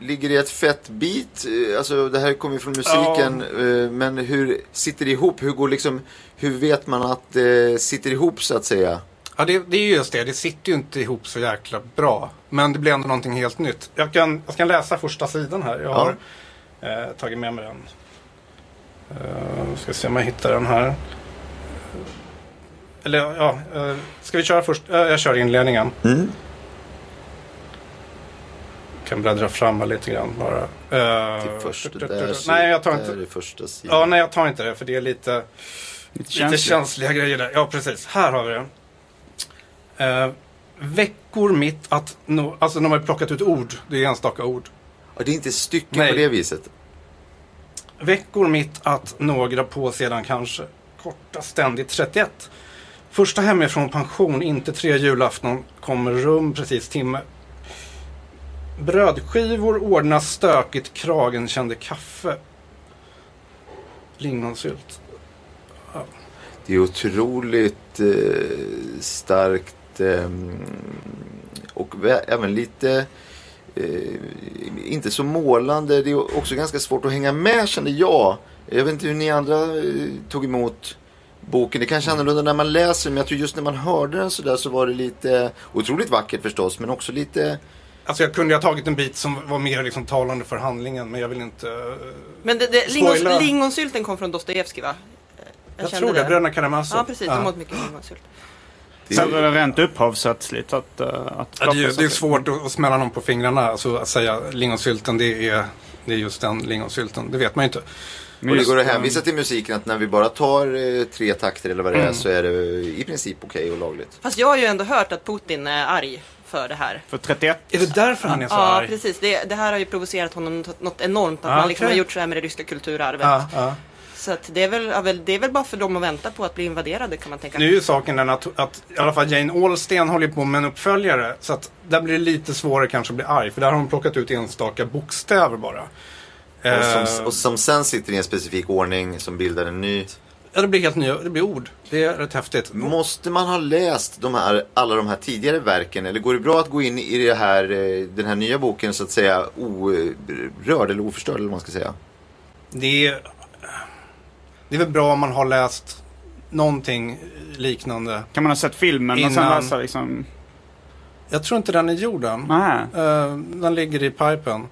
Speaker 1: Ligger det ett fett bit? eh, Alltså det här kommer ju från musiken. eh, Men hur sitter det ihop? Hur, går liksom, hur vet man att det sitter ihop så att säga?
Speaker 3: Ja, det, det är ju just det. Det sitter ju inte ihop så jäkla bra. Men det blir ändå någonting helt nytt. Jag kan, jag kan läsa första sidan här. Jag har eh, tagit med mig den. Uh, ska se om jag hittar den här. Eller ja, eh, ska vi köra först? Eh, jag kör inledningen.
Speaker 1: Mm.
Speaker 3: Kan bläddra fram här lite grann bara.
Speaker 1: Till första, där,
Speaker 3: Nej, jag tar inte.
Speaker 1: är första sidan.
Speaker 3: Ja, nej, jag tar inte det för det är lite,
Speaker 4: Lite
Speaker 3: lite
Speaker 4: känsligt.
Speaker 3: känsliga grejer där. Ja, precis. Här har vi det. Eh, veckor mitt att nå... Alltså de har ju plockat ut ord. Det är enstaka ord.
Speaker 1: Ja, det är inte stycken
Speaker 3: Nej.
Speaker 1: på det viset.
Speaker 3: Veckor mitt att några på sedan kanske. Korta ständigt 31. Första hemifrån pension, inte tre julafton, kommer rum precis timme. Brödskivor ordnas stökigt, kragen kände kaffe. Lingonsylt.
Speaker 1: Det är otroligt eh, starkt eh, och även lite eh, inte så målande. Det är också ganska svårt att hänga med kände jag. Jag vet inte hur ni andra eh, tog emot boken. Det kanske är annorlunda när man läser men jag tror just när man hörde den sådär så var det lite otroligt vackert förstås men också lite
Speaker 3: Alltså jag kunde ha tagit en bit som var mer liksom talande för handlingen men jag vill inte... eh,
Speaker 2: Men det, det, lingons, lingonsylten kom från Dostojevskij va?
Speaker 3: Jag,
Speaker 2: kände
Speaker 3: tror det, Bröderna Karamazov.
Speaker 2: Ja precis, de åt mycket lingonsylt.
Speaker 1: det,
Speaker 4: är det rent upphovsrättsligt att, uh, att
Speaker 3: Ja, det, är, ju- det är svårt att, att smälla någon på fingrarna. Alltså att säga lingonsylten, det är, det är just den lingonsylten. Det vet man ju inte.
Speaker 1: Och det går att
Speaker 4: eh,
Speaker 1: hänvisa till musiken att när vi bara tar eh, tre takter eller vad det är
Speaker 3: Mm.
Speaker 1: så är det i princip okej och lagligt.
Speaker 2: Fast jag har ju ändå hört att Putin är arg för det här.
Speaker 4: För 31
Speaker 3: Är det därför han är så
Speaker 2: Ja,
Speaker 3: arg?
Speaker 2: precis. Det, det här har ju provocerat honom något enormt. Att
Speaker 3: Ah,
Speaker 2: man liksom
Speaker 3: okej.
Speaker 2: har gjort så här med det ryska kulturarvet.
Speaker 3: Ja, ja.
Speaker 2: Så att det, är väl, ja, väl, det är väl bara för dem att vänta på att bli invaderade kan man tänka.
Speaker 3: Nu är ju saken den att, att i alla fall Jane Austen håller på med en uppföljare. Så att där blir det lite svårare kanske att bli arg. För där har de plockat ut enstaka bokstäver bara.
Speaker 1: Och
Speaker 3: Eh,
Speaker 1: som, och som sen sitter i en specifik ordning som bildar en ny.
Speaker 3: Ja, det blir helt nya, det blir ord. Det är rätt häftigt.
Speaker 1: Måste man ha läst de här, alla de här tidigare verken eller går det bra att gå in i det här, eh, den här nya boken så att säga orörd eller oförstörd eller vad man ska säga?
Speaker 3: Det är, det är väl bra om man har läst någonting liknande.
Speaker 4: Kan man ha sett filmen och sen
Speaker 3: Innan-
Speaker 4: läsa liksom...
Speaker 3: Jag tror inte den är gjord än.
Speaker 4: Nej.
Speaker 3: Eh, den ligger i pipen.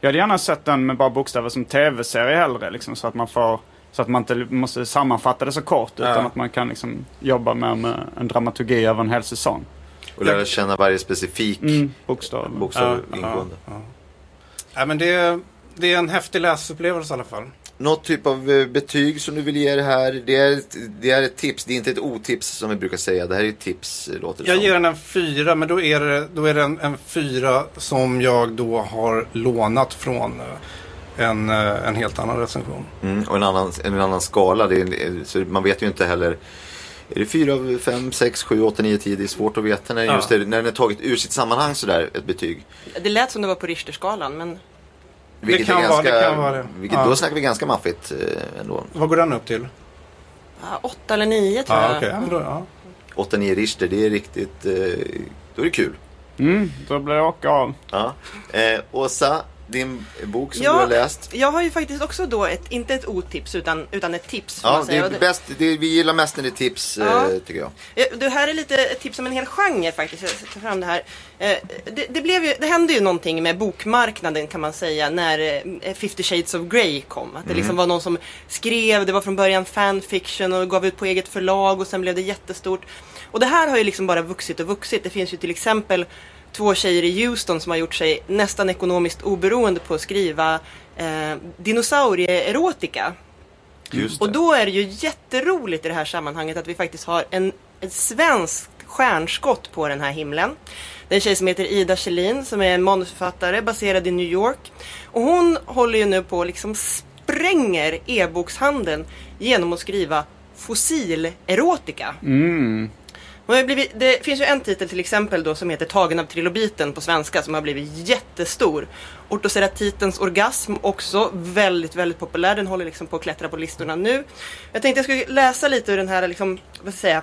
Speaker 4: Jag hade gärna sett den med bara bokstäver som tv-serie hellre. Liksom, så att man får... Så att man inte måste sammanfatta det så kort. Utan
Speaker 3: Ja.
Speaker 4: att man kan liksom jobba med, med en dramaturgi över en hel säsong.
Speaker 1: Och lära känna varje specifik
Speaker 4: Mm, bokstav.
Speaker 1: bokstav
Speaker 3: Ja,
Speaker 1: ingående.
Speaker 3: ja, ja. Men det, är- det är en häftig läsupplevelse i alla fall.
Speaker 1: Något typ av eh, betyg som du vill ge det här? Det är, ett, det är ett tips, det är inte ett otips som vi brukar säga. Det här är ett tips, eh, låter det
Speaker 3: Jag
Speaker 1: som.
Speaker 3: ger den en fyra, men då är det, då är det en, en fyra som jag då har lånat från eh, en, eh, en helt annan recension.
Speaker 1: Mm, och en annan, en annan skala. Det är, så man vet ju inte heller. Är det 4, 5, 6, 7, 8, 9, 10? Det är svårt att veta när,
Speaker 3: Ja.
Speaker 1: just det, när den är taget ur sitt sammanhang sådär, ett betyg.
Speaker 2: Det lät som det var på Richterskalan, men
Speaker 1: Vilket
Speaker 3: kan
Speaker 1: är
Speaker 3: vara-
Speaker 1: ganska,
Speaker 3: det kan vara det.
Speaker 1: Vilket,
Speaker 3: Ja.
Speaker 1: Då snackar vi ganska maffigt eh, ändå.
Speaker 3: Vad går den upp till?
Speaker 2: ja, åtta eller nio tror
Speaker 3: Ja,
Speaker 2: jag.
Speaker 3: Ja, men då, ja.
Speaker 1: 8-9 Richter, det är riktigt, eh, då är det kul.
Speaker 4: Mm, då blir jag åka av.
Speaker 1: Ja. Eh, Åsa, din bok som
Speaker 2: Ja.
Speaker 1: du har läst.
Speaker 2: Jag har ju faktiskt också då ett, inte ett otips utan, utan ett tips.
Speaker 1: Ja, det är
Speaker 2: det-
Speaker 1: bäst, det, vi gillar mest när det är tips, eh,
Speaker 2: Ja.
Speaker 1: tycker jag.
Speaker 2: Eh, Det här är lite ett tips om en hel genre faktiskt. Jag ska fram det här. Eh, Det, det, blev ju, det hände ju någonting med bokmarknaden kan man säga när eh, 50 Shades of Grey kom. Att det liksom var någon som skrev, det var från början fanfiction och gav ut på eget förlag och sen blev det jättestort. Och det här har ju liksom bara vuxit och vuxit. Det finns ju till exempel två tjejer i Houston som har gjort sig nästan ekonomiskt oberoende på att skriva eh, dinosaurieerotika. Och då är det ju jätteroligt i det här sammanhanget att vi faktiskt har en, en svensk stjärnskott på den här himlen. Det är en tjej som heter Ida Kjellin som är en manusförfattare baserad i New York. Och hon håller ju nu på att liksom spränger e-bokshandeln genom att skriva fossilerotika. Och det, har blivit, det finns ju en titel till exempel då som heter Tagen av trilobiten på svenska som har blivit jättestor. Ortoceratitens orgasm också väldigt, väldigt populär. Den håller liksom på att klättra på listorna nu. Jag tänkte jag skulle läsa lite ur den här liksom, vad ska jag säga,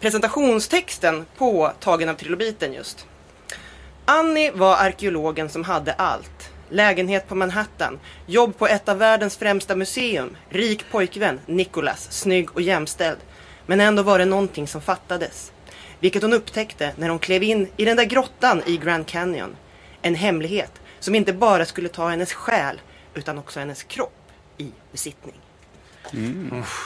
Speaker 2: presentationstexten på Tagen av trilobiten just. Annie var arkeologen som hade allt. Lägenhet på Manhattan, jobb på ett av världens främsta museum, rik pojkvän, Nicholas, snygg och jämställd. Men ändå var det någonting som fattades. Vilket hon upptäckte när hon klev in i den där grottan i Grand Canyon. En hemlighet som inte bara skulle ta hennes själ utan också hennes kropp i besittning.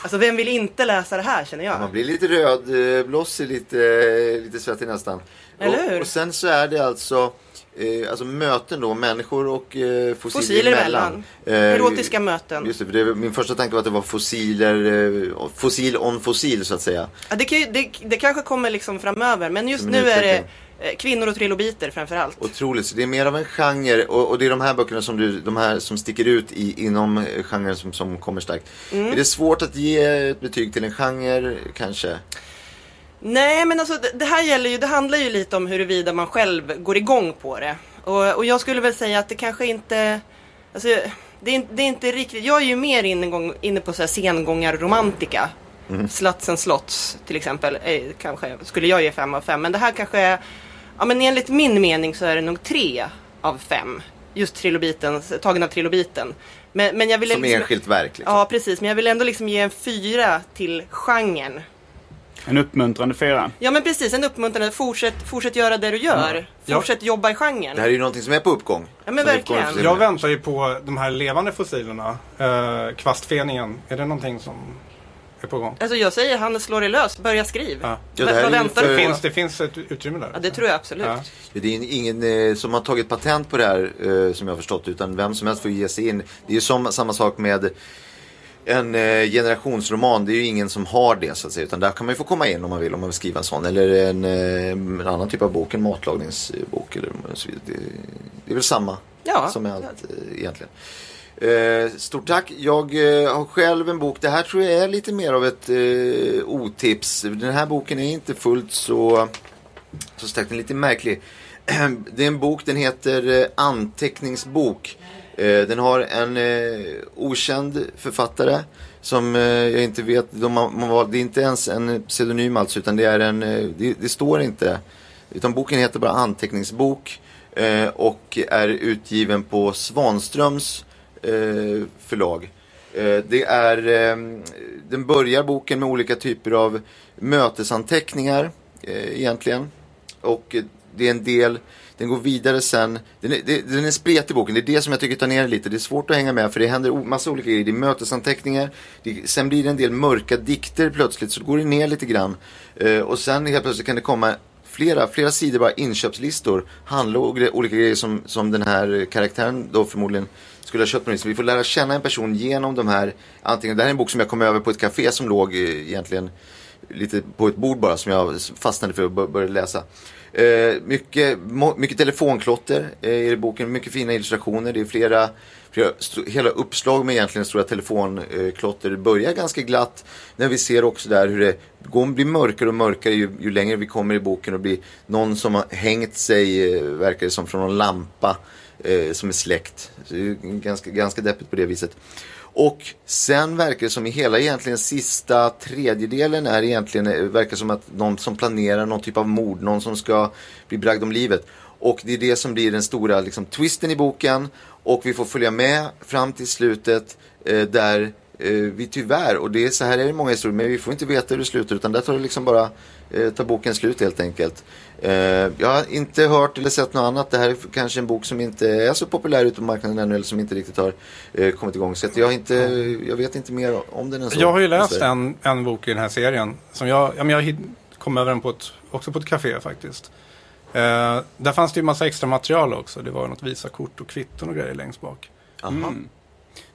Speaker 2: Alltså vem vill inte läsa det här känner jag?
Speaker 1: Man blir lite röd, eh, lite, eh, lite svettig nästan.
Speaker 2: Eller hur?
Speaker 1: Och, och sen så är det alltså, eh, alltså möten då, människor och eh, fossiler,
Speaker 2: Fossiler
Speaker 1: emellan.
Speaker 2: emellan.
Speaker 1: Eh,
Speaker 2: Erotiska möten.
Speaker 1: Just det, för det, min första tanke var att det var fossiler, eh, fossil on fossil så att säga.
Speaker 2: Ja, det, kan det, det kanske kommer liksom framöver men just nu är det eh, kvinnor och trilobiter framförallt.
Speaker 1: Otroligt, så det är mer av en genre och, och det är de här böckerna som, du, de här som sticker ut i, inom eh, genren som, som kommer starkt.
Speaker 2: Mm.
Speaker 1: Är det svårt att ge ett betyg till en genre kanske?
Speaker 2: Nej, men alltså det, här gäller ju, det handlar ju lite om huruvida man själv går igång på det. Och, och jag skulle väl säga att det kanske inte, alltså det är, det är inte riktigt, jag är ju mer inne, inne på så här sengångarromantika. Sluts and slots till exempel, eh, kanske skulle jag ge fem av fem. Men det här kanske är, ja men enligt min mening så är det nog tre av fem. Just trilobiten, tagen av trilobiten. Men, men jag vill
Speaker 1: Som
Speaker 2: liksom,
Speaker 1: enskilt verk. Liksom.
Speaker 2: Ja, precis. Men jag vill ändå liksom ge en fyra till genren.
Speaker 4: En uppmuntrande fyra.
Speaker 2: Ja men precis, en uppmuntrande. Fortsätt, fortsätt göra det du gör.
Speaker 3: Ja.
Speaker 2: Fortsätt jobba i genren.
Speaker 1: Det här är ju någonting som är på uppgång.
Speaker 2: Ja, men verkligen.
Speaker 3: Jag väntar ju på de här levande fossilerna. Uh, kvastfeningen. Är det någonting som är på gång?
Speaker 2: Alltså jag säger han slår dig lös, börja skriv.
Speaker 3: Ja.
Speaker 1: Ja, det
Speaker 2: vad
Speaker 1: här är
Speaker 2: vad
Speaker 1: ju
Speaker 2: väntar
Speaker 1: för-
Speaker 2: du på?
Speaker 3: Finns, det finns ett utrymme där?
Speaker 2: Ja det tror jag absolut.
Speaker 3: Ja.
Speaker 1: Det är ingen eh, som har tagit patent på det här eh, som jag har förstått utan vem som helst får ge sig in. Det är ju som, samma sak med en eh, generationsroman. Det är ju ingen som har det så att säga. Utan där kan man ju få komma in om man vill om man vill skriva en sån. Eller en, eh, en annan typ av bok, en matlagningsbok. Eller så vidare. Det, det är väl samma
Speaker 2: Ja.
Speaker 1: som med allt eh, egentligen. Eh, stort tack. Jag eh, har själv en bok. Det här tror jag är lite mer av ett eh, otips. Den här boken är inte fullt så, så sagt Den är lite märklig. [CLEARS THROAT] Det är en bok, den heter eh, Anteckningsbok. Eh, den har en eh, okänd författare som jag inte vet, de, man, man, det är inte ens en pseudonym alltså utan det är en, det, det står inte. Utan boken heter bara Anteckningsbok och är utgiven på Svanströms förlag. Det är, den börjar boken med olika typer av mötesanteckningar egentligen. Och det är en del, den går vidare sen. Den är, det, den är spretig boken, det är det som jag tycker tar ner det lite. Det är svårt att hänga med för det händer massa olika grejer. Det är mötesanteckningar, det, sen blir det en del mörka dikter plötsligt så går det ner lite grann. Uh, och sen helt plötsligt kan det komma flera, flera sidor bara inköpslistor. Handlar och gre- olika grejer som, som den här karaktären då förmodligen skulle ha köpt. något. Så vi får lära känna en person genom de här. Antingen, det här är en bok som jag kom över på ett café som låg eh, egentligen lite på ett bord bara som jag fastnade för och började läsa. Eh, mycket, mycket telefonklotter eh, i boken, mycket fina illustrationer. Det är flera, flera hela uppslag med egentligen stora telefonklotter. Det börjar ganska glatt när vi ser också där hur det går, blir mörkare och mörkare ju, ju längre vi kommer i boken och blir någon som har hängt sig, eh, verkar det som, från någon lampa eh, som är släckt. Så det är ganska, ganska deppigt på det viset. Och sen verkar det som i hela egentligen sista tredjedelen är egentligen, eh, verkar som att någon som planerar någon typ av mord, någon som ska bli bragd om livet. Och det är det som blir den stora liksom, twisten i boken. Och vi får följa med fram till slutet eh, där eh, vi tyvärr, och det är så här är det i många historier, men vi får inte veta hur det slutar utan där tar det liksom bara, eh, tar boken slut helt enkelt. Eh, jag har inte hört eller sett något annat. Det här är kanske en bok som inte är så populär ute på marknaden ännu eller som inte riktigt har eh, kommit igång. Så jag, har inte, jag vet inte mer om den än så.
Speaker 3: Jag har ju läst en, en bok i den här serien. Som jag, jag kom över den på ett, också på ett café faktiskt. Eh, där fanns det ju massa extra material också. Det var något Visakort och kvitton och grejer längst bak.
Speaker 1: Aha.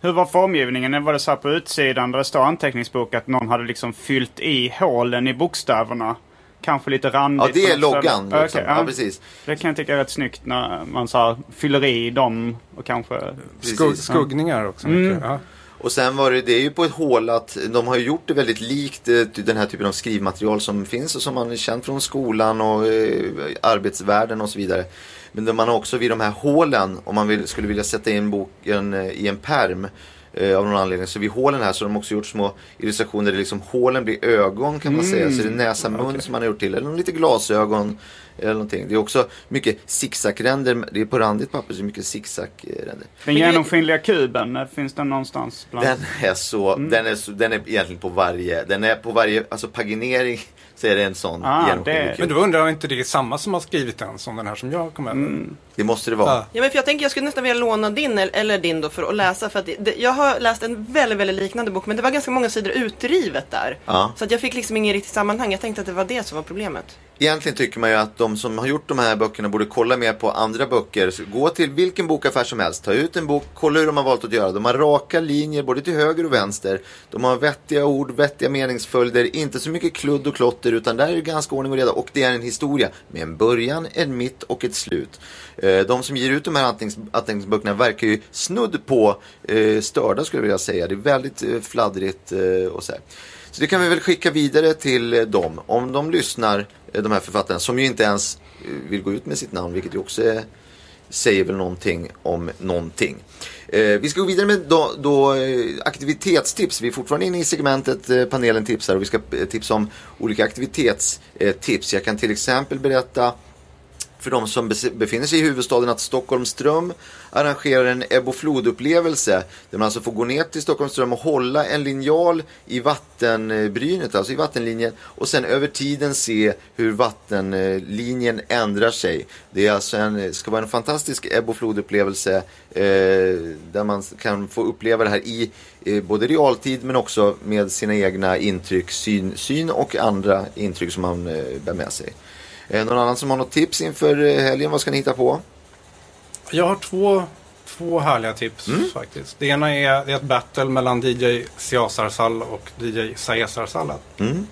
Speaker 4: Hur var formgivningen? Var det så här på utsidan där det står anteckningsbok att någon hade liksom fyllt i hålen i bokstäverna? Kanske lite randigt.
Speaker 1: Ja, det är loggan.
Speaker 4: Okej,
Speaker 1: Liksom.
Speaker 4: ja.
Speaker 1: Ja, precis.
Speaker 4: Det kan jag tycka är rätt snyggt när man så här fyller i dem och kanske...
Speaker 3: Skugg, skuggningar också. Mycket. Ja.
Speaker 1: Och sen var det, det är ju på ett hålat, de har ju gjort det väldigt likt eh, den här typen av skrivmaterial som finns och som man är känt från skolan och eh, arbetsvärlden och så vidare. Men man har också vid de här hålen, om man vill, skulle vilja sätta in boken eh, i en perm eh, av någon anledning. Så vid hålen här så har de också gjort små illustrationer där liksom hålen blir ögon kan man säga. Så det är näsa, mun som man har gjort till. Eller lite glasögon eller någonting. Det är också mycket zigzagränder. Det är på randigt papper så det är mycket zigzagränder.
Speaker 4: Den genomskinliga kuben, eh, finns den någonstans? Bland...
Speaker 1: Den är så, den är så, den är egentligen på varje, den är på varje, alltså paginering så är det en sån
Speaker 4: Ah,
Speaker 1: genomskinlig kub.
Speaker 3: Men då undrar jag inte det är samma som har skrivit den som den här som jag kom över.
Speaker 1: Det måste det vara.
Speaker 3: Ja.
Speaker 2: Ja, men för jag tänker jag skulle nästan vilja låna din eller- din då för att läsa. För att det, jag har läst en väldigt, väldigt liknande bok men det var ganska många sidor utrivet där.
Speaker 1: Ja.
Speaker 2: Så att jag fick liksom ingen riktigt sammanhang. Jag tänkte att det var det som var problemet.
Speaker 1: Egentligen tycker man ju att de som har gjort de här böckerna borde kolla mer på andra böcker. Så gå till vilken bokaffär som helst, ta ut en bok, kolla hur de har valt att göra. De har raka linjer både till höger och vänster. De har vettiga ord, vettiga meningsföljder, inte så mycket kludd och klotter utan där är det ganska ordning och reda. Och det är en historia med en början, en mitt och ett slut. Eh, de som ger ut de här anteckningsböckerna verkar ju snudd på eh, störda skulle jag vilja säga. Det är väldigt eh, fladdrigt och så här. Så det kan vi väl skicka vidare till dem. Om de lyssnar, de här författarna, som ju inte ens vill gå ut med sitt namn, vilket ju också är, säger väl någonting om någonting. Eh, vi ska gå vidare med då, då, eh, aktivitetstips. Vi är fortfarande inne i segmentet eh, panelen tipsar och vi ska eh, tipsa om olika aktivitetstips. Eh, Jag kan till exempel berätta för de som befinner sig i huvudstaden att Stockholmström arrangerar en ebb och flodupplevelse där man alltså får gå ner till Stockholmström och hålla en linjal i vattenbrynet, alltså i vattenlinjen och sen över tiden se hur vattenlinjen ändrar sig. Det är alltså en, ska vara en fantastisk ebb och flodupplevelse eh, där man kan få uppleva det här i eh, både realtid men också med sina egna intryck, syn, syn och andra intryck som man eh, bär med sig. Eh, någon annan som har något tips inför eh, helgen? Vad ska ni hitta på?
Speaker 3: Jag har två, två härliga tips
Speaker 1: Mm.
Speaker 3: faktiskt. Det ena är, det är ett battle mellan DJ Siasar Sall och DJ Saesar Salla.
Speaker 1: Mm.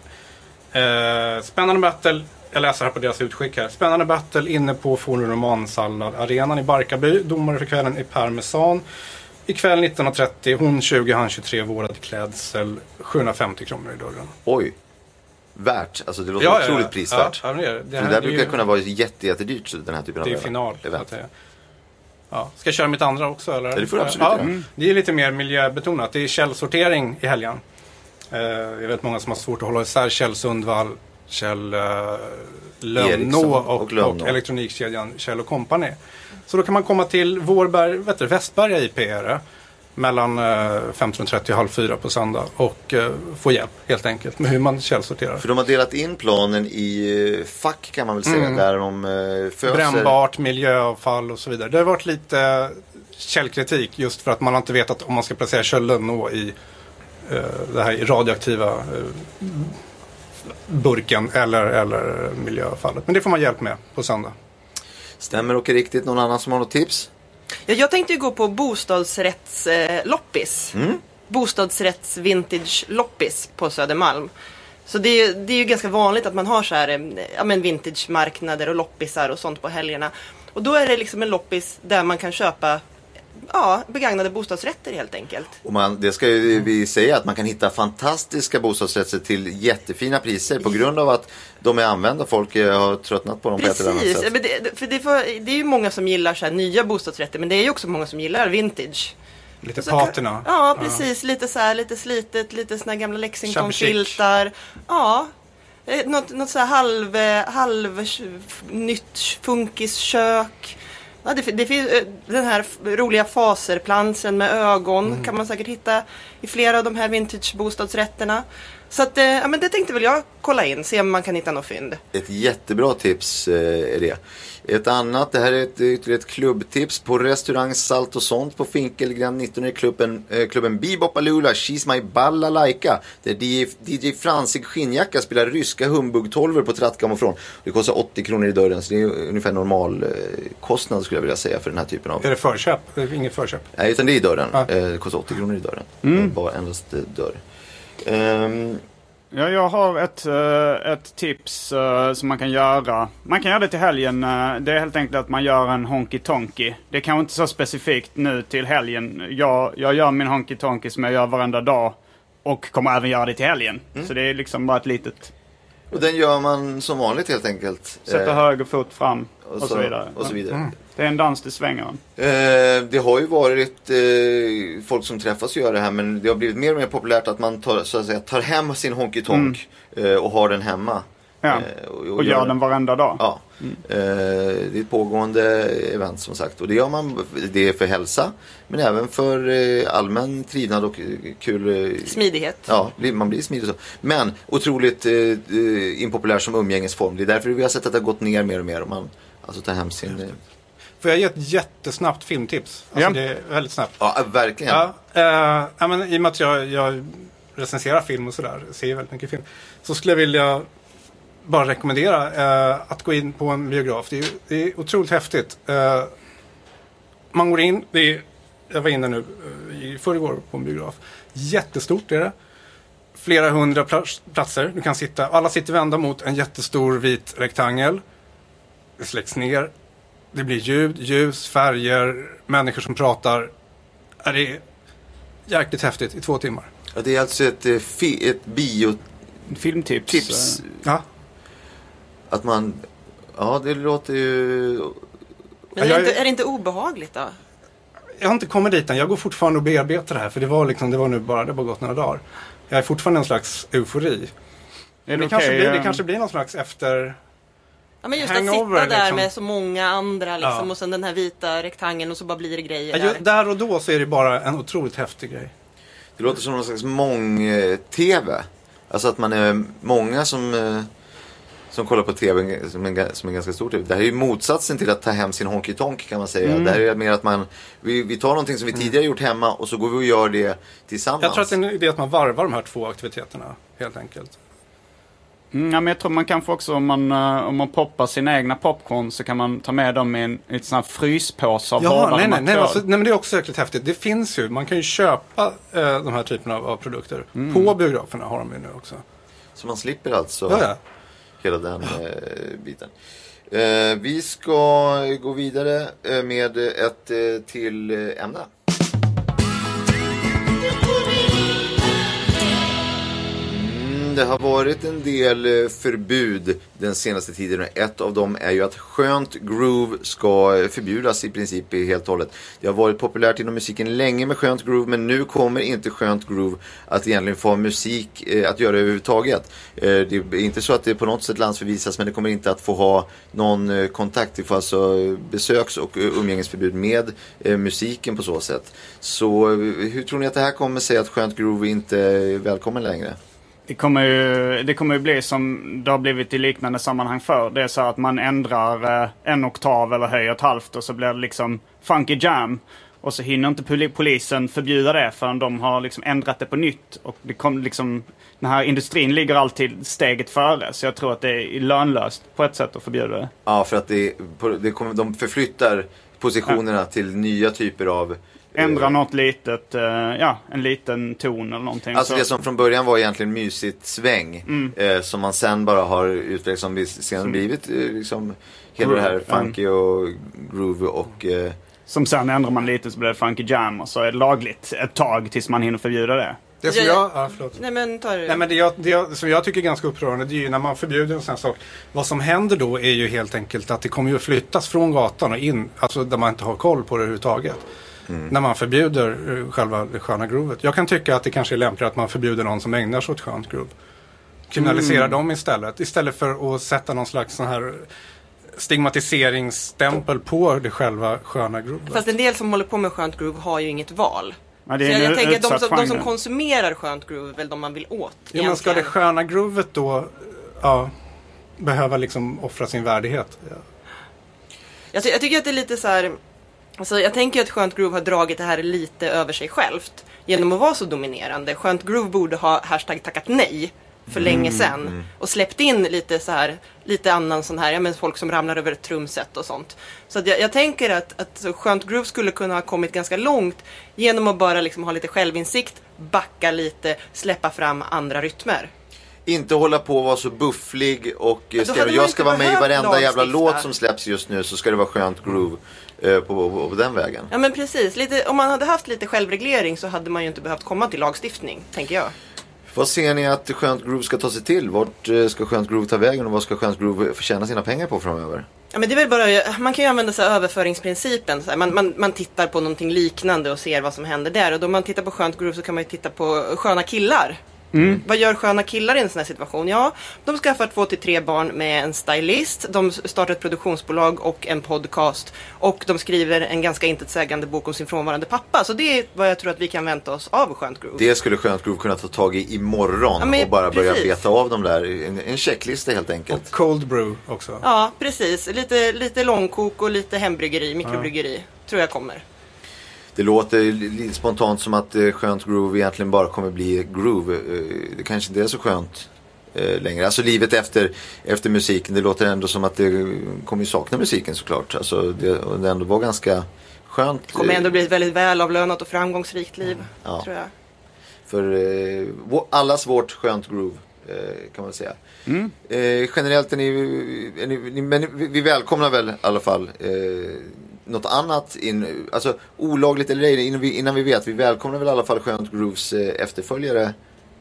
Speaker 3: Eh, spännande battle. Jag läser här på deras utskick här. Spännande battle inne på Forum Roman Sallad arenan i Barkarby. Domare för kvällen är Per Mesan. Ikväll 19.30. Hon 20, han 23. Vårad klädsel. 750 kronor i dörren.
Speaker 1: Oj. Värt. Alltså det låter otroligt prisvärt.
Speaker 3: Ja, ja, det, det. det
Speaker 1: För det
Speaker 3: här
Speaker 1: där
Speaker 3: är
Speaker 1: brukar
Speaker 3: ju-
Speaker 1: kunna vara jätte, jättedyrt den här typen
Speaker 3: Det är
Speaker 1: av
Speaker 3: final.
Speaker 1: Event.
Speaker 3: Ja. Ska jag köra mitt andra också? Eller?
Speaker 1: Ja, det får du absolut
Speaker 3: ja,
Speaker 1: göra.
Speaker 3: Det är lite mer miljöbetonat. Det är källsortering i helgen. Eh, jag vet många som har svårt att hålla isär Kjell Sundvall, Kjell uh, Lönnå och,
Speaker 1: och
Speaker 3: och,
Speaker 1: Lönnå.
Speaker 3: elektronikkedjan Kjell Company. Så då kan man komma till Vårberg, vet du, Västberga IP är det. Mellan eh, 15.30 och halv fyra på söndag. Och eh, få hjälp helt enkelt med hur man källsorterar.
Speaker 1: För de har delat in planen i eh, fack kan man väl säga. Där de eh, föser...
Speaker 3: Brännbart, miljöavfall och så vidare. Det har varit lite eh, källkritik just för att man har inte vetat om man ska placera Kjell Lönnå i eh, det här radioaktiva eh, burken eller, eller miljöavfallet. Men det får man hjälp med på söndag.
Speaker 1: Stämmer och är riktigt. Någon annan som har något tips?
Speaker 2: Ja, jag tänkte ju gå på bostadsrättsloppis. Eh, loppis. Bostadsrätts vintage loppis på Södermalm. Så det är, det är ju ganska vanligt att man har så här, eh, ja, men vintage-marknader och loppisar och sånt på helgerna. Och då är det liksom en loppis där man kan köpa ja, begagnade bostadsrätter helt enkelt.
Speaker 1: Och man, det ska ju vi säga att man kan hitta fantastiska bostadsrätter till jättefina priser på grund av att de är använda. Folk har tröttnat på dem på ett eller annat
Speaker 2: Precis,
Speaker 1: sätt.
Speaker 2: men det, för det, får, det är ju många som gillar så här nya bostadsrätter men det är ju också många som gillar vintage.
Speaker 3: Lite
Speaker 2: Så
Speaker 3: patina.
Speaker 2: Ja, precis. Lite så här, lite slitet, lite såna här gamla Lexington-filtar. Ja. Eh, Något, något så här halv, halv nytt funkiskök. Ja, det, det finns eh, den här roliga faserplansen med ögon kan man säkert hitta i flera av de här vintage-bostadsrätterna. Så att, eh, ja, men det tänkte väl jag kolla in, se om man kan hitta något fynd.
Speaker 1: Ett jättebra tips eh, är det. Ett annat, det här är ett, ytterligare ett klubbtips. På restaurang Salt och sånt på Finkelgränd 19 är klubben, eh, klubben Bebopalula She's My Balalaika. Där DJ, DJ Fransig Skinnjacka spelar ryska humbug-tolvor på trattgammofon. Det kostar 80 kronor i dörren så det är ungefär normal eh, kostnad skulle jag vilja säga för den här typen av
Speaker 3: Är det förköp? Det är inget förköp.
Speaker 1: Nej, utan det är i dörren.
Speaker 3: Ja.
Speaker 1: Eh, det kostar 80 kronor i dörren. Mm. Bara endast eh, dörr. Ehm,
Speaker 4: Ja, jag har ett, eh, ett tips eh, som man kan göra. Man kan göra det till helgen. eh, det är helt enkelt att man gör en Honky Tonky. Det är kanske inte så specifikt nu till helgen. Jag, jag gör min Honky Tonky som jag gör varenda dag. Och kommer även göra det till helgen. Så det är liksom bara ett litet...
Speaker 1: och den gör man som vanligt helt enkelt.
Speaker 4: Sätta
Speaker 1: Eh,
Speaker 4: höger fot fram och, så, vidare.
Speaker 1: Och så vidare.
Speaker 4: Det är en dans till svängaren.
Speaker 1: Eh, det har ju varit eh, folk som träffas och gör det här men det har blivit mer och mer populärt att man tar, så att säga, tar hem sin honky tonk eh, och har den hemma.
Speaker 4: Ja.
Speaker 1: Eh,
Speaker 4: Och gör den varenda dag.
Speaker 1: Ja. Eh, det är ett pågående event som sagt och det gör man det är för hälsa men även för eh, allmän trivnad och kul eh,
Speaker 2: Smidighet.
Speaker 1: Ja, man blir smidig och så. Men otroligt impopulär som umgängesform. Det är därför vi har sett att det har gått ner mer och mer. Om man alltså tar hem sin...
Speaker 3: Får jag ge ett jättesnabbt filmtips? Alltså
Speaker 4: Ja.
Speaker 3: det är väldigt snabbt.
Speaker 1: ja, verkligen.
Speaker 3: Ja, eh, men I och med att jag, jag recenserar film och sådär, ser väldigt mycket film. Så skulle jag vilja bara rekommendera eh, att gå in på en biograf. Det är, det är otroligt häftigt. Eh, man går in, det är, jag var inne nu eh, i förrgår på en biograf. Jättestort är det. Flera hundra pla- platser. Du kan sitta, alla sitter vända mot en jättestor vit rektangel. Det släcks ner. Det blir ljud, ljus, färger, människor som pratar. Det är jäkligt häftigt i två timmar.
Speaker 1: Ja, det är alltså ett, eh, ett biotips.
Speaker 4: Filmtips.
Speaker 3: Ja.
Speaker 1: Att man... Ja, det låter ju...
Speaker 2: Men är, det inte,
Speaker 3: är-
Speaker 2: det inte obehagligt då?
Speaker 3: Jag har inte kommit dit än. Jag går fortfarande och bearbetar det här. För det var, liksom, det var nu bara, det har bara gått några dagar. Jag är fortfarande en slags eufori.
Speaker 4: Är
Speaker 3: Det, kanske,
Speaker 4: okej,
Speaker 3: blir, det
Speaker 4: eh,
Speaker 3: kanske blir någon slags efter...
Speaker 2: Ja, men just
Speaker 3: Hangover,
Speaker 2: att sitta där
Speaker 3: liksom.
Speaker 2: med så många andra liksom,
Speaker 3: Ja.
Speaker 2: och sen den här vita rektangeln och så bara blir det grejer
Speaker 3: Ja,
Speaker 2: där.
Speaker 3: och då så är det bara en otroligt häftig grej.
Speaker 1: Det låter som någon slags mång-tv. Alltså att man är många som, eh, som kollar på tv som en, som en ganska stor tv. Det här är ju motsatsen till att ta hem sin honky tonk kan man säga.
Speaker 3: Mm.
Speaker 1: Det här är mer att man, vi, vi tar någonting som vi tidigare gjort hemma och så går vi och gör det tillsammans.
Speaker 3: Jag tror att det är en idé att man varvar de här två aktiviteterna. Helt enkelt.
Speaker 4: Mm, ja, men jag tror man kanske också om man, eh, om man poppar sina egna popcorn så kan man ta med dem i en lite sån här fryspåse av
Speaker 3: Ja,
Speaker 4: hårdare
Speaker 3: nej, nej, nej, alltså, nej, men det är också jäkligt häftigt. Det finns ju, man kan ju köpa eh, de här typerna av, av produkter.
Speaker 4: Mm.
Speaker 3: På biograferna har de ju nu också.
Speaker 1: Så man slipper alltså
Speaker 3: Ja, ja.
Speaker 1: hela den eh, biten. Vi ska gå vidare med ett till ämne. Det har varit en del eh, förbud den senaste tiden. Ett av dem är ju att skönt groove ska förbjudas i princip helt och hållet. Det har varit populärt inom musiken länge med skönt groove men nu kommer inte skönt groove att egentligen få musik eh, att göra överhuvudtaget. Eh, det är inte så att det på något sätt landsförvisas men det kommer inte att få ha någon kontakt. Det får alltså besöks och umgängesförbud med musiken på så sätt. Så hur tror ni att det här kommer sig att skönt groove inte är välkommen längre?
Speaker 4: Det kommer, ju, det kommer ju bli som det har blivit i liknande sammanhang förr. Det är så att man ändrar eh, en oktav eller höjer ett halvt och så blir det liksom funky jam. Och så hinner inte poli- polisen förbjuda det förrän de har liksom ändrat det på nytt. Och det kom liksom, den här industrin ligger alltid steget före. Så jag tror att det är lönlöst på ett sätt att förbjuda det.
Speaker 1: Ja, för att det, det kommer, de förflyttar positionerna till nya typer av...
Speaker 4: Ändra något litet, eh, ja, en liten ton eller någonting.
Speaker 1: Alltså
Speaker 4: så,
Speaker 1: det som från början var egentligen mysigt sväng.
Speaker 4: Mm.
Speaker 1: Eh, som man sen bara har utvecklat som vi sen blivit eh, liksom hela det här funky och groove och... Eh,
Speaker 4: som sen ändrar man lite så blir det funky jam och så är det lagligt ett tag tills man hinner förbjuda det.
Speaker 3: Det som
Speaker 2: Jag-.
Speaker 3: Ja, förlåt.
Speaker 2: Nej men ta det.
Speaker 3: Nej, men det, jag, det jag, som jag tycker är ganska upprörande det är ju när man förbjuder en sån här sak. Vad som händer då är ju helt enkelt att det kommer ju att flyttas från gatan och in, alltså där man inte har koll på det överhuvudtaget. När man förbjuder eh, själva det sköna groovet. Jag kan tycka att det kanske är lämpligare att man förbjuder någon som ägnar sig åt skönt groove. Kriminalisera dem istället. Istället för att sätta någon slags sån här stigmatiseringsstämpel på det själva sköna groovet.
Speaker 2: Fast en del som håller på med skönt groove har ju inget val.
Speaker 4: Ja,
Speaker 2: jag, jag tänker att de, de som konsumerar skönt groove är väl de man vill åt.
Speaker 3: Ja, men ska det sköna groovet då ja, behöva liksom offra sin värdighet? Ja.
Speaker 2: Jag, ty- jag tycker att det är lite så här. Alltså jag tänker att Skönt Groove har dragit det här lite över sig självt. Genom att vara så dominerande. Skönt Groove borde ha hashtag tackat nej. För länge sedan. Och släppt in lite så här. Lite annan sån här. Ja men folk som ramlar över ett trumset och sånt. Så att jag, jag tänker att, att Skönt Groove skulle kunna ha kommit ganska långt. Genom att bara liksom ha lite självinsikt. Backa lite. Släppa fram andra rytmer.
Speaker 1: inte hålla på och vara så bufflig och eh,
Speaker 2: hade man
Speaker 1: jag ska vara med i varenda jävla låt som släpps just nu så ska det vara skönt groove eh, på, på, på den vägen.
Speaker 2: Ja men precis. Lite, om man hade haft lite självreglering så hade man ju inte behövt komma till lagstiftning. Tänker jag.
Speaker 1: Vad ser ni att skönt groove ska ta sig till? Vart eh, ska skönt groove ta vägen och vad ska skönt groove förtjäna sina pengar på framöver?
Speaker 2: Ja, men det är bara, man kan ju använda sig av överföringsprincipen. Man, man, man tittar på någonting liknande och ser vad som händer där. Och då man tittar på skönt groove så kan man ju titta på sköna killar. Vad gör sköna killar i en sån här situation? Ja, de skaffar två till tre barn med en stylist. De startar ett produktionsbolag och en podcast. Och de skriver en ganska intetsägande bok om sin frånvarande pappa. Så det är vad jag tror att vi kan vänta oss av skönt groove.
Speaker 1: Det skulle skönt groove kunna ta tag i imorgon
Speaker 2: Ja, men
Speaker 1: och bara börja
Speaker 2: precis.
Speaker 1: beta av de där. En, en checklista helt enkelt.
Speaker 3: Cold brew också.
Speaker 2: Ja, precis. Lite, lite långkok och lite hembryggeri, mikrobryggeri. Tror jag kommer.
Speaker 1: Det låter spontant som att eh, skönt groove egentligen bara kommer bli groove. Eh, det kanske inte är så skönt eh, längre. Alltså livet efter, efter musiken. Det låter ändå som att det kommer ju sakna musiken såklart. Alltså det, och det ändå var ganska skönt.
Speaker 2: Det kommer ändå bli ett väldigt välavlönat och framgångsrikt liv.
Speaker 1: Ja.
Speaker 2: Tror jag.
Speaker 1: För eh, allas vårt skönt groove. Kan man säga. Eh, generellt är ni, är ni, men vi- vi välkomnar väl i alla fall eh, något annat in, alltså olagligt eller ej, innan vi, innan vi vet. Vi välkomnar väl i alla fall Skönt Grooves eh, efterföljare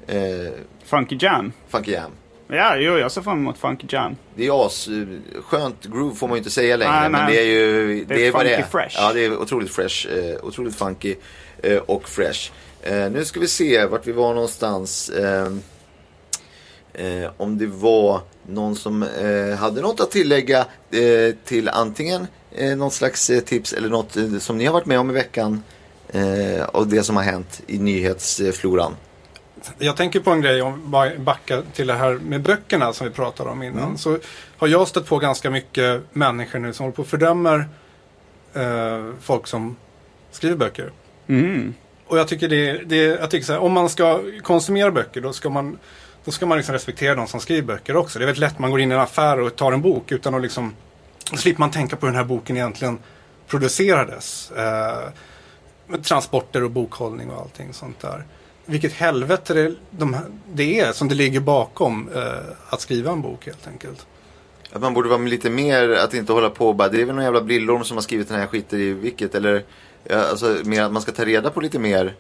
Speaker 1: eh,
Speaker 4: Funky Jam.
Speaker 1: Funky Jam.
Speaker 4: Ja, jo, jag ser fram emot Funky Jam.
Speaker 1: Det är as, eh, skönt groove får man ju inte säga längre.
Speaker 4: Nej,
Speaker 1: men
Speaker 4: nej.
Speaker 1: det är ju
Speaker 4: Det är
Speaker 1: vad det är.
Speaker 4: funky fresh.
Speaker 1: Ja, det är otroligt fresh. Eh, otroligt funky eh, och fresh. Eh, nu ska vi se vart vi var någonstans. Eh, om det var någon som hade något att tillägga till antingen eh, något slags eh, tips eller något eh, som ni har varit med om i veckan. Eh, och det som har hänt i nyhetsfloran.
Speaker 3: Jag tänker på en grej om backa till det här med böckerna som vi pratade om innan. Så har jag stött på ganska mycket människor nu som håller på och fördömer eh, folk som skriver böcker.
Speaker 4: Mm.
Speaker 3: Och jag tycker det, det jag tycker så här, om man ska konsumera böcker då ska man då ska man liksom respektera de som skriver böcker också. Det är väldigt lätt man går in i en affär och tar en bok utan att liksom då slipper man tänka på hur den här boken egentligen producerades. Eh, med transporter och bokhållning och allting sånt där. Vilket helvete det, de, det är som det ligger bakom eh, att skriva en bok helt enkelt.
Speaker 1: Att man borde vara lite mer, att inte hålla på och bara, det är väl någon jävla brillorm som har skrivit den här skiten i vilket. Eller, alltså mer att man ska ta reda på lite mer.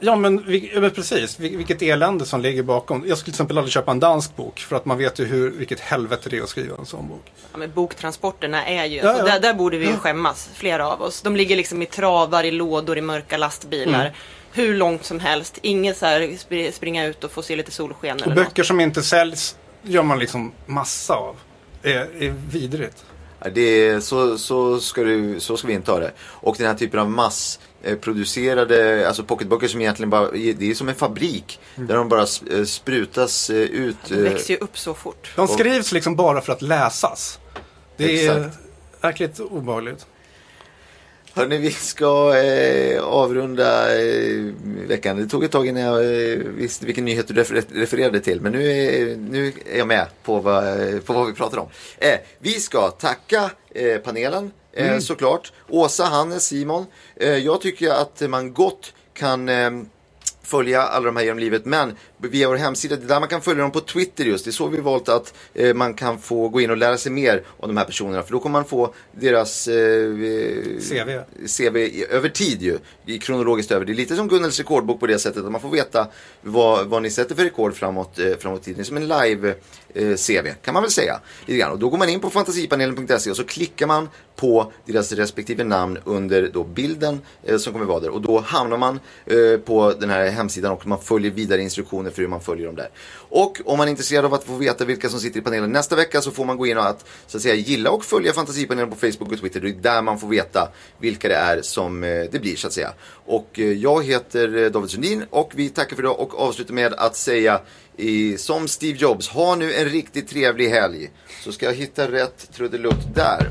Speaker 3: Ja men, men precis, Vil- vilket elände som ligger bakom. Jag skulle till exempel aldrig köpa en dansk bok för att man vet ju hur, vilket helvete det är att skriva en sån bok.
Speaker 2: Ja, men boktransporterna är ju,
Speaker 3: Ja,
Speaker 2: alltså,
Speaker 3: ja.
Speaker 2: Där, där borde vi ju skämmas, flera av oss. De ligger liksom i travar, i lådor, i mörka lastbilar.
Speaker 3: Mm.
Speaker 2: Hur långt som helst. Inget så här spr- springa ut och få se lite solsken
Speaker 3: Och
Speaker 2: eller något.
Speaker 3: böcker som inte säljs gör man liksom massa av. Det är, är vidrigt.
Speaker 1: Ja, Det är, så, så, ska du, så ska vi inte ha det. Och den här typen av massproducerade, alltså pocketböcker som egentligen bara, det är som en fabrik. Där de bara eh, sprutas eh, ut.
Speaker 2: De
Speaker 1: eh,
Speaker 2: växer ju upp så fort.
Speaker 3: De skrivs liksom bara för att läsas. Det är
Speaker 1: Exakt.
Speaker 3: verkligt obehagligt.
Speaker 1: Hörni, vi ska eh, avrunda eh, veckan. Det tog ett tag innan jag eh, visste vilken nyhet du refer refererade till. Men nu är, nu är jag med på vad, eh, på vad vi pratar om. Eh, vi ska tacka eh, panelen eh, såklart. Åsa, Hannes, Simon. Eh, jag tycker att man gott kan eh, följa alla de här genom livet. Men via vår hemsida, det är där man kan följa dem på Twitter just. Det är så vi valt att eh, man kan få gå in och lära sig mer om de här personerna. För då kommer man få deras eh,
Speaker 3: CV.
Speaker 1: CV över tid ju. I kronologiskt över. Det är lite som Gunnels rekordbok på det sättet att man får veta vad, vad ni sätter för rekord framåt, eh, framåt tiden. Det är som en live CV kan man väl säga. Lite grann. Och då går man in på fantasipanelen.se och så klickar man på deras respektive namn under då bilden eh, som kommer vara där. Och då hamnar man eh, på den här hemsidan och man följer vidare instruktioner för hur man följer dem där. Och om man är intresserad av att få veta vilka som sitter i panelen nästa vecka så får man gå in och att, så att säga, gilla och följa Fantasipanelen på Facebook och Twitter. Det är där man får veta vilka det är som eh, det blir så att säga. Och eh, jag heter eh, David Sundin och vi tackar för idag och avslutar med att säga i, som Steve Jobs, ha nu en riktigt trevlig helg. Så ska jag hitta rätt trudelutt där